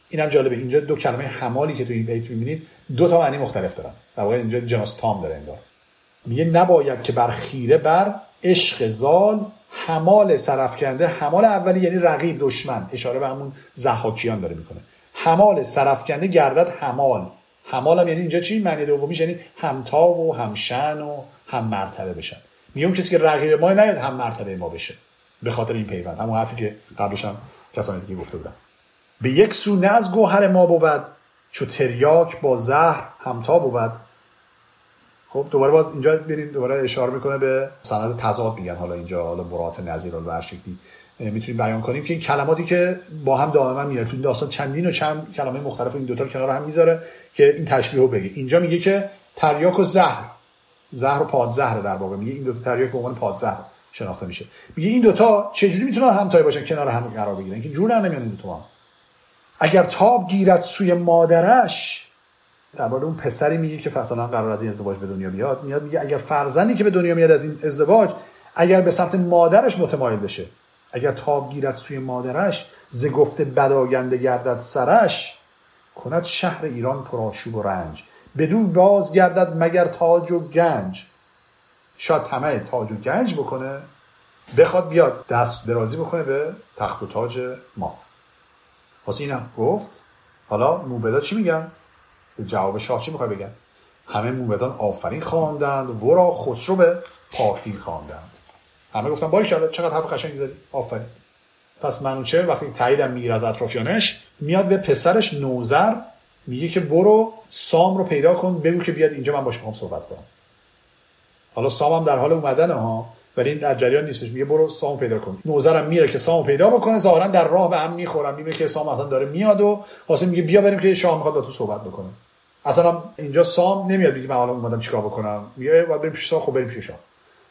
اینم جالبه. اینجا دو کلمه حمالی که تو این بیت می‌بینید دو تا معنی مختلف دارن. در واقع اینجا جناس تام داره انگار. میگه نباید که بر خیره بر عشق زال حمال سرفکنده حمال اولی یعنی رقیب دشمن. اشاره به همون زحاکیان داره می‌کنه. حمال سرفکنده گردد حمال. حمال هم یعنی اینجا چی؟ معنی دومیش یعنی همتا و همشن و هم مرتبه بشن. میگه کسی که رقیب ما نیاد هم مرتبه ما بشه. به خاطر این پیوند. همون حرفی که قبلش هم کسانی دیگه گفته بودن. به یک سو نه از گوهر ما بود چو تریاک با زهر همتا بود. خب دوباره باز اینجا بریم دوباره اشاره می‌کنه به سند تضاد میگن. حالا اینجا حالا برات نظیر و هر شکلی می‌تونیم بیان کنیم. که این کلماتی که با هم دائما میاد تو داستان چندین و چند کلمه مختلف این دوتا رو کنار هم می‌ذاره که این تشبیه رو بگه. اینجا میگه که تریاک و زهر. زهر و پادزهر در واقع میگه. این دو تریاک به عنوان پادزهر شناخته میشه. میگه این دوتا چجوری می‌تونن همتای باشن کنار هم قرار بگیرن؟ که جور نمیان این دوتا. اگر تاب گیرد سوی مادرش درباره اون پسری میگه که مثلا قرار از این ازدواج به دنیا بیاد میاد میگه اگر فرزندی که به دنیا میاد از این ازدواج اگر به سمت مادرش متمایل بشه اگر تاب گیرد سوی مادرش ز گفته بداینده گردد سرش کند شهر ایران پرآشوب و رنج. بدون باز گردد مگر تاج و گنج. شاید طمع تاج و گنج بکنه بخواد بیاد دست درازی بکنه به تخت و تاج ما. اینا گفت حالا موبدا چی میگن؟ به جواب شاه چی می‌خوای بگن؟ همه موبدان آفرین خواندند ورا خسرو به پاکدین خواندند. همه گفتن باری کرده چقدر حرف قشنگی زدی؟ آفرین. پس منوچه وقتی تاییدم می‌گیره از اطرافیانش میاد به پسرش نوزر میگه که برو سام رو پیدا کن بگو که بیاد اینجا من باش می‌خوام صحبت کنم. حالا سام هم در حال اومدن ها ولی این در جریان نیستش میگه برو سامو پیدا کن. نوزرم میره که سامو پیدا بکنه ظاهرا در راه به هم می‌خورن می‌بینه که سام اصلا داره میاد و واسه میگه بیا بریم که شاه می‌خواد با تو صحبت بکنه. اصلا اینجا سام نمیاد بگه من حالا اومدم چیکار بکنم. میگه باید بریم پیش خب بریم پیش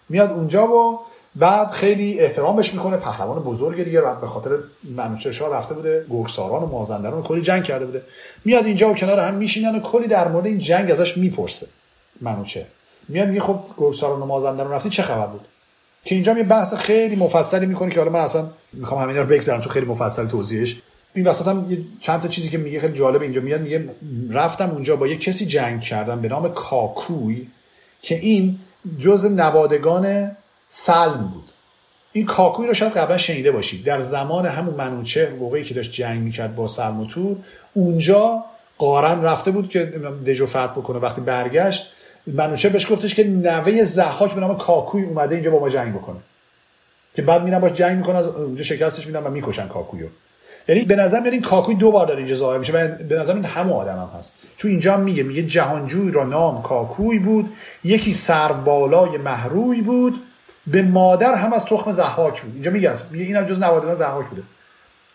میاد اونجا و بعد خیلی احترامش می‌کنه پهلوان بزرگ دیگه به خاطر منوچهر شاه رفته بوده گرگساران و مازندران کلی جنگ کرده بوده. میاد اینجا و کنار هم میشینن و کلی در مورد این جنگ ازش می‌پرسه منوچهر. میاد میگه خب گرگساران و مازندران رفتی چه خبر بود؟ که اینجا یه بحث خیلی مفصلی می‌کنه که حالا من اصلا می‌خوام همینا رو بگذارم تو خیلی مفصل توضیحش. این وسط هم یه چند تا چیزی که میگه خیلی جالب اینجا میاد. میگه رفتم اونجا با یه کسی جنگ کردم به نام کاکوی که این جز نوادگان سلم بود. این کاکوی رو شاید قبلا شنیده باشید. در زمان همون منوچه موقعی که داشت جنگ می‌کرد با سلم و تور اونجا قارن رفته بود که دژو فتح بکنه. وقتی برگشت منوچه بهش گفتش که نوه زحاک به نام کاکوی اومده اینجا با ما جنگ بکنه. که بعد میرن باش جنگ می‌کنن از اونجا شکستش میدن و می‌کشن کاکویو. یعنی به نظر میاد این کاکوی دو بار داره اینجا ظاهر میشه و به نظر این همه آدم هم هست. چون اینجا هم میگه میگه جهانجوی را نام کاکوی بود یکی سر بالای محروی بود به مادر هم از تخم زحاک بود. اینجا میگه میگه اینم جز نوادگان زحاک بوده.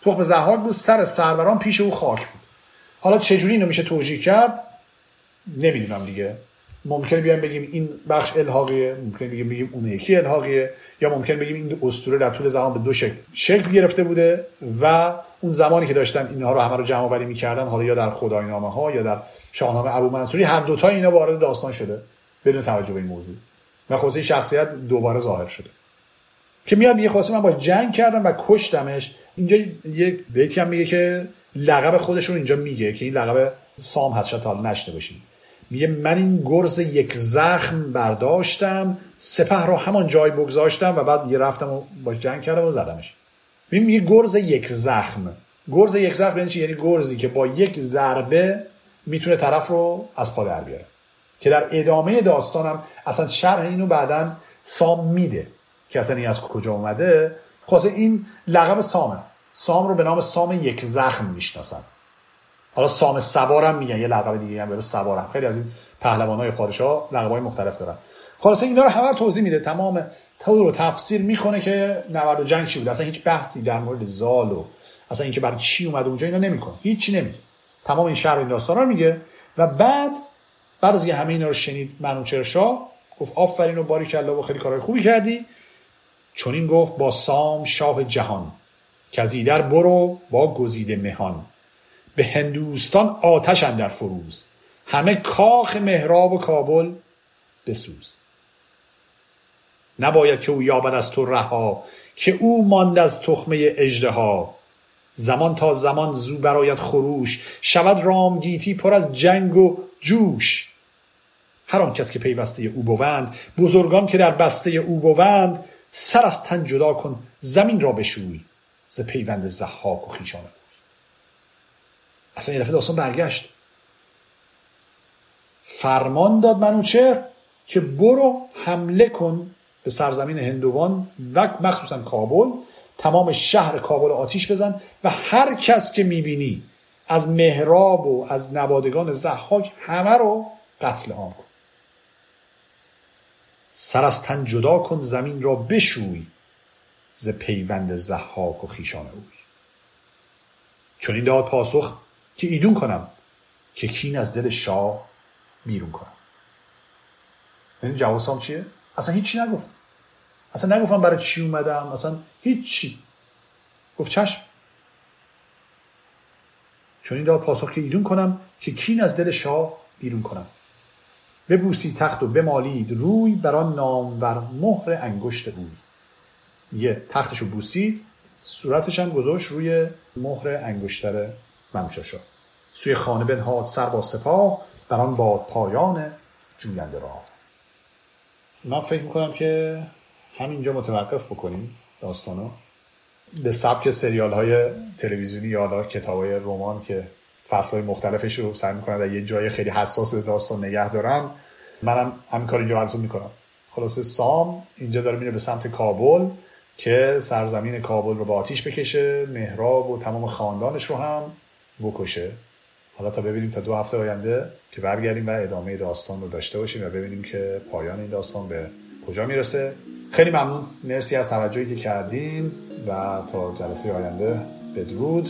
تخم زحاک بود سر سروران پیش او خاک بود. حالا چجوری اینو میشه توجیه کرد؟ نمی‌دونم دیگه. ممکنه بیایم بگیم این بخش الحاقیه ممکنه بگیم بگیم اون یکی الحاقیه یا ممکن بگیم این اسطوره در طول زمان به دو شکل شکل گرفته بوده و اون زمانی که داشتن اینها رو همه رو جمع آوری می‌کردن حالا یا در خداینامه ها یا در شاهنامه ابو منصوری هر دوتا اینا وارد داستان شده بدون توجه به این موضوع. و خلاصه شخصیت دوباره ظاهر شده. که میاد میگه خلاصه من با جنگ کردم و کشتمش. اینجا یک بیتی هم میگه که لقب خودش رو اینجا میگه که این لقب سام هست شاید حالا نشته باشید میگه من این گرز یک زخم برداشتم سپه رو همان جای بگذاشتم و بعد یه رفتم و با جنگ کردم و زدمش. میگه گرز یک زخم. گرز یک زخم یعنی یعنی گرزی که با یک ضربه می‌تونه طرف رو از پا در بیاره. که در ادامه داستانم اصلا شرح اینو بعدا سام میده. که اصلا این از کجا اومده؟ خلاصه این لقب سامه. سام رو به نام سام یک زخم می‌شناسن. حالا سام سوارم میگن یه لقب دیگه هم سوارم. خیلی از این پهلوان های پادشاه لقب مختلف دارن. خلاصه اینا رو همه توضیح میده. تمام تو رو تفسیر می‌کنه که نبرد و جنگ چی بود؟ اصلا هیچ بحثی در مورد زال و اصلا اینکه برای چی اومده اونجا اینا نمی‌کنه. هیچی نمیگه تمام این شهر این داستان رو میگه و بعد بعد از همه اینا رو شنید منوچهر شاه گفت آفرین و باری کلا و خیلی کارهای خوبی کردی. چون این گفت با سام شاه جهان ایدر برو با گزیده مهان. به هندوستان آتش در فروز همه کاخ مهراب و کابل بسوز. نباید که او یابد از تو رها که او ماند از تخمه ها زمان تا زمان زو برایت خروش شود رامگیتی پر از جنگ و جوش. هر آن کس که پیوسته او بوند بزرگان که در بسته او بوند سر از تن جدا کن زمین را بشوی. ز پیوند زحاک و خیشان اصلا یه دفعه داستان برگشت. فرمان داد منوچهر که برو حمله کن به سرزمین هندوان و مخصوصا کابل تمام شهر کابل آتیش بزن و هر کس که می‌بینی از مهراب و از نوادگان زحاک همه رو قتل عام کن. سر از تن جدا کن زمین را بشوی ز پیوند زحاک و خیشان اوی. چون این داد پاسخ که ایدون کنم که کین از دل شاه بیرون کنم. این جواب چیه؟ اصلا هیچی نگفت. اصلا نگفتم برای چی اومدم. اصلا هیچی. گفت چشم. چون این پاسخ که ایدون کنم که کین از دل شاه بیرون کنم. ببوسی تخت و بمالید روی بر آن نامور مهر انگشت روی یه تختشو بوسید صورتش هم گذاشت روی مهر انگشتر منوچهر سوی خانه بنهاد سر با سپاه بر آن باد پایان جوینده را من فکر می‌کنم که همینجا متوقف بکنیم داستانو. به سبک سریال های تلویزیونی یا کتاب های رمان که فصل های مختلفش رو سعی می‌کنن در یه جای خیلی حساس داستان نگه دارن منم همین کار اینجا براتون می‌کنم. خلاصه سام اینجا داره میره به سمت کابل که سرزمین کابل رو با آتیش بکشه مهراب و تمام خاندانش رو هم بکشه. حالا تا ببینیم تا دو هفته آینده که برگردیم و ادامه داستان رو داشته باشیم و ببینیم که پایان این داستان به کجا می‌رسه. خیلی ممنون. مرسی از توجهی که کردین و تا جلسه آینده بدرود.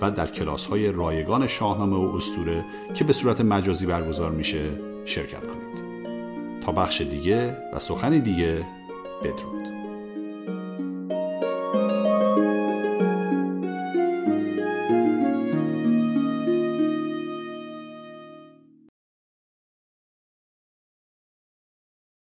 و در کلاس های رایگان شاهنامه و استوره که به صورت مجازی برگزار میشه شرکت کنید. تا بخش دیگه و سخنی دیگه بدرود.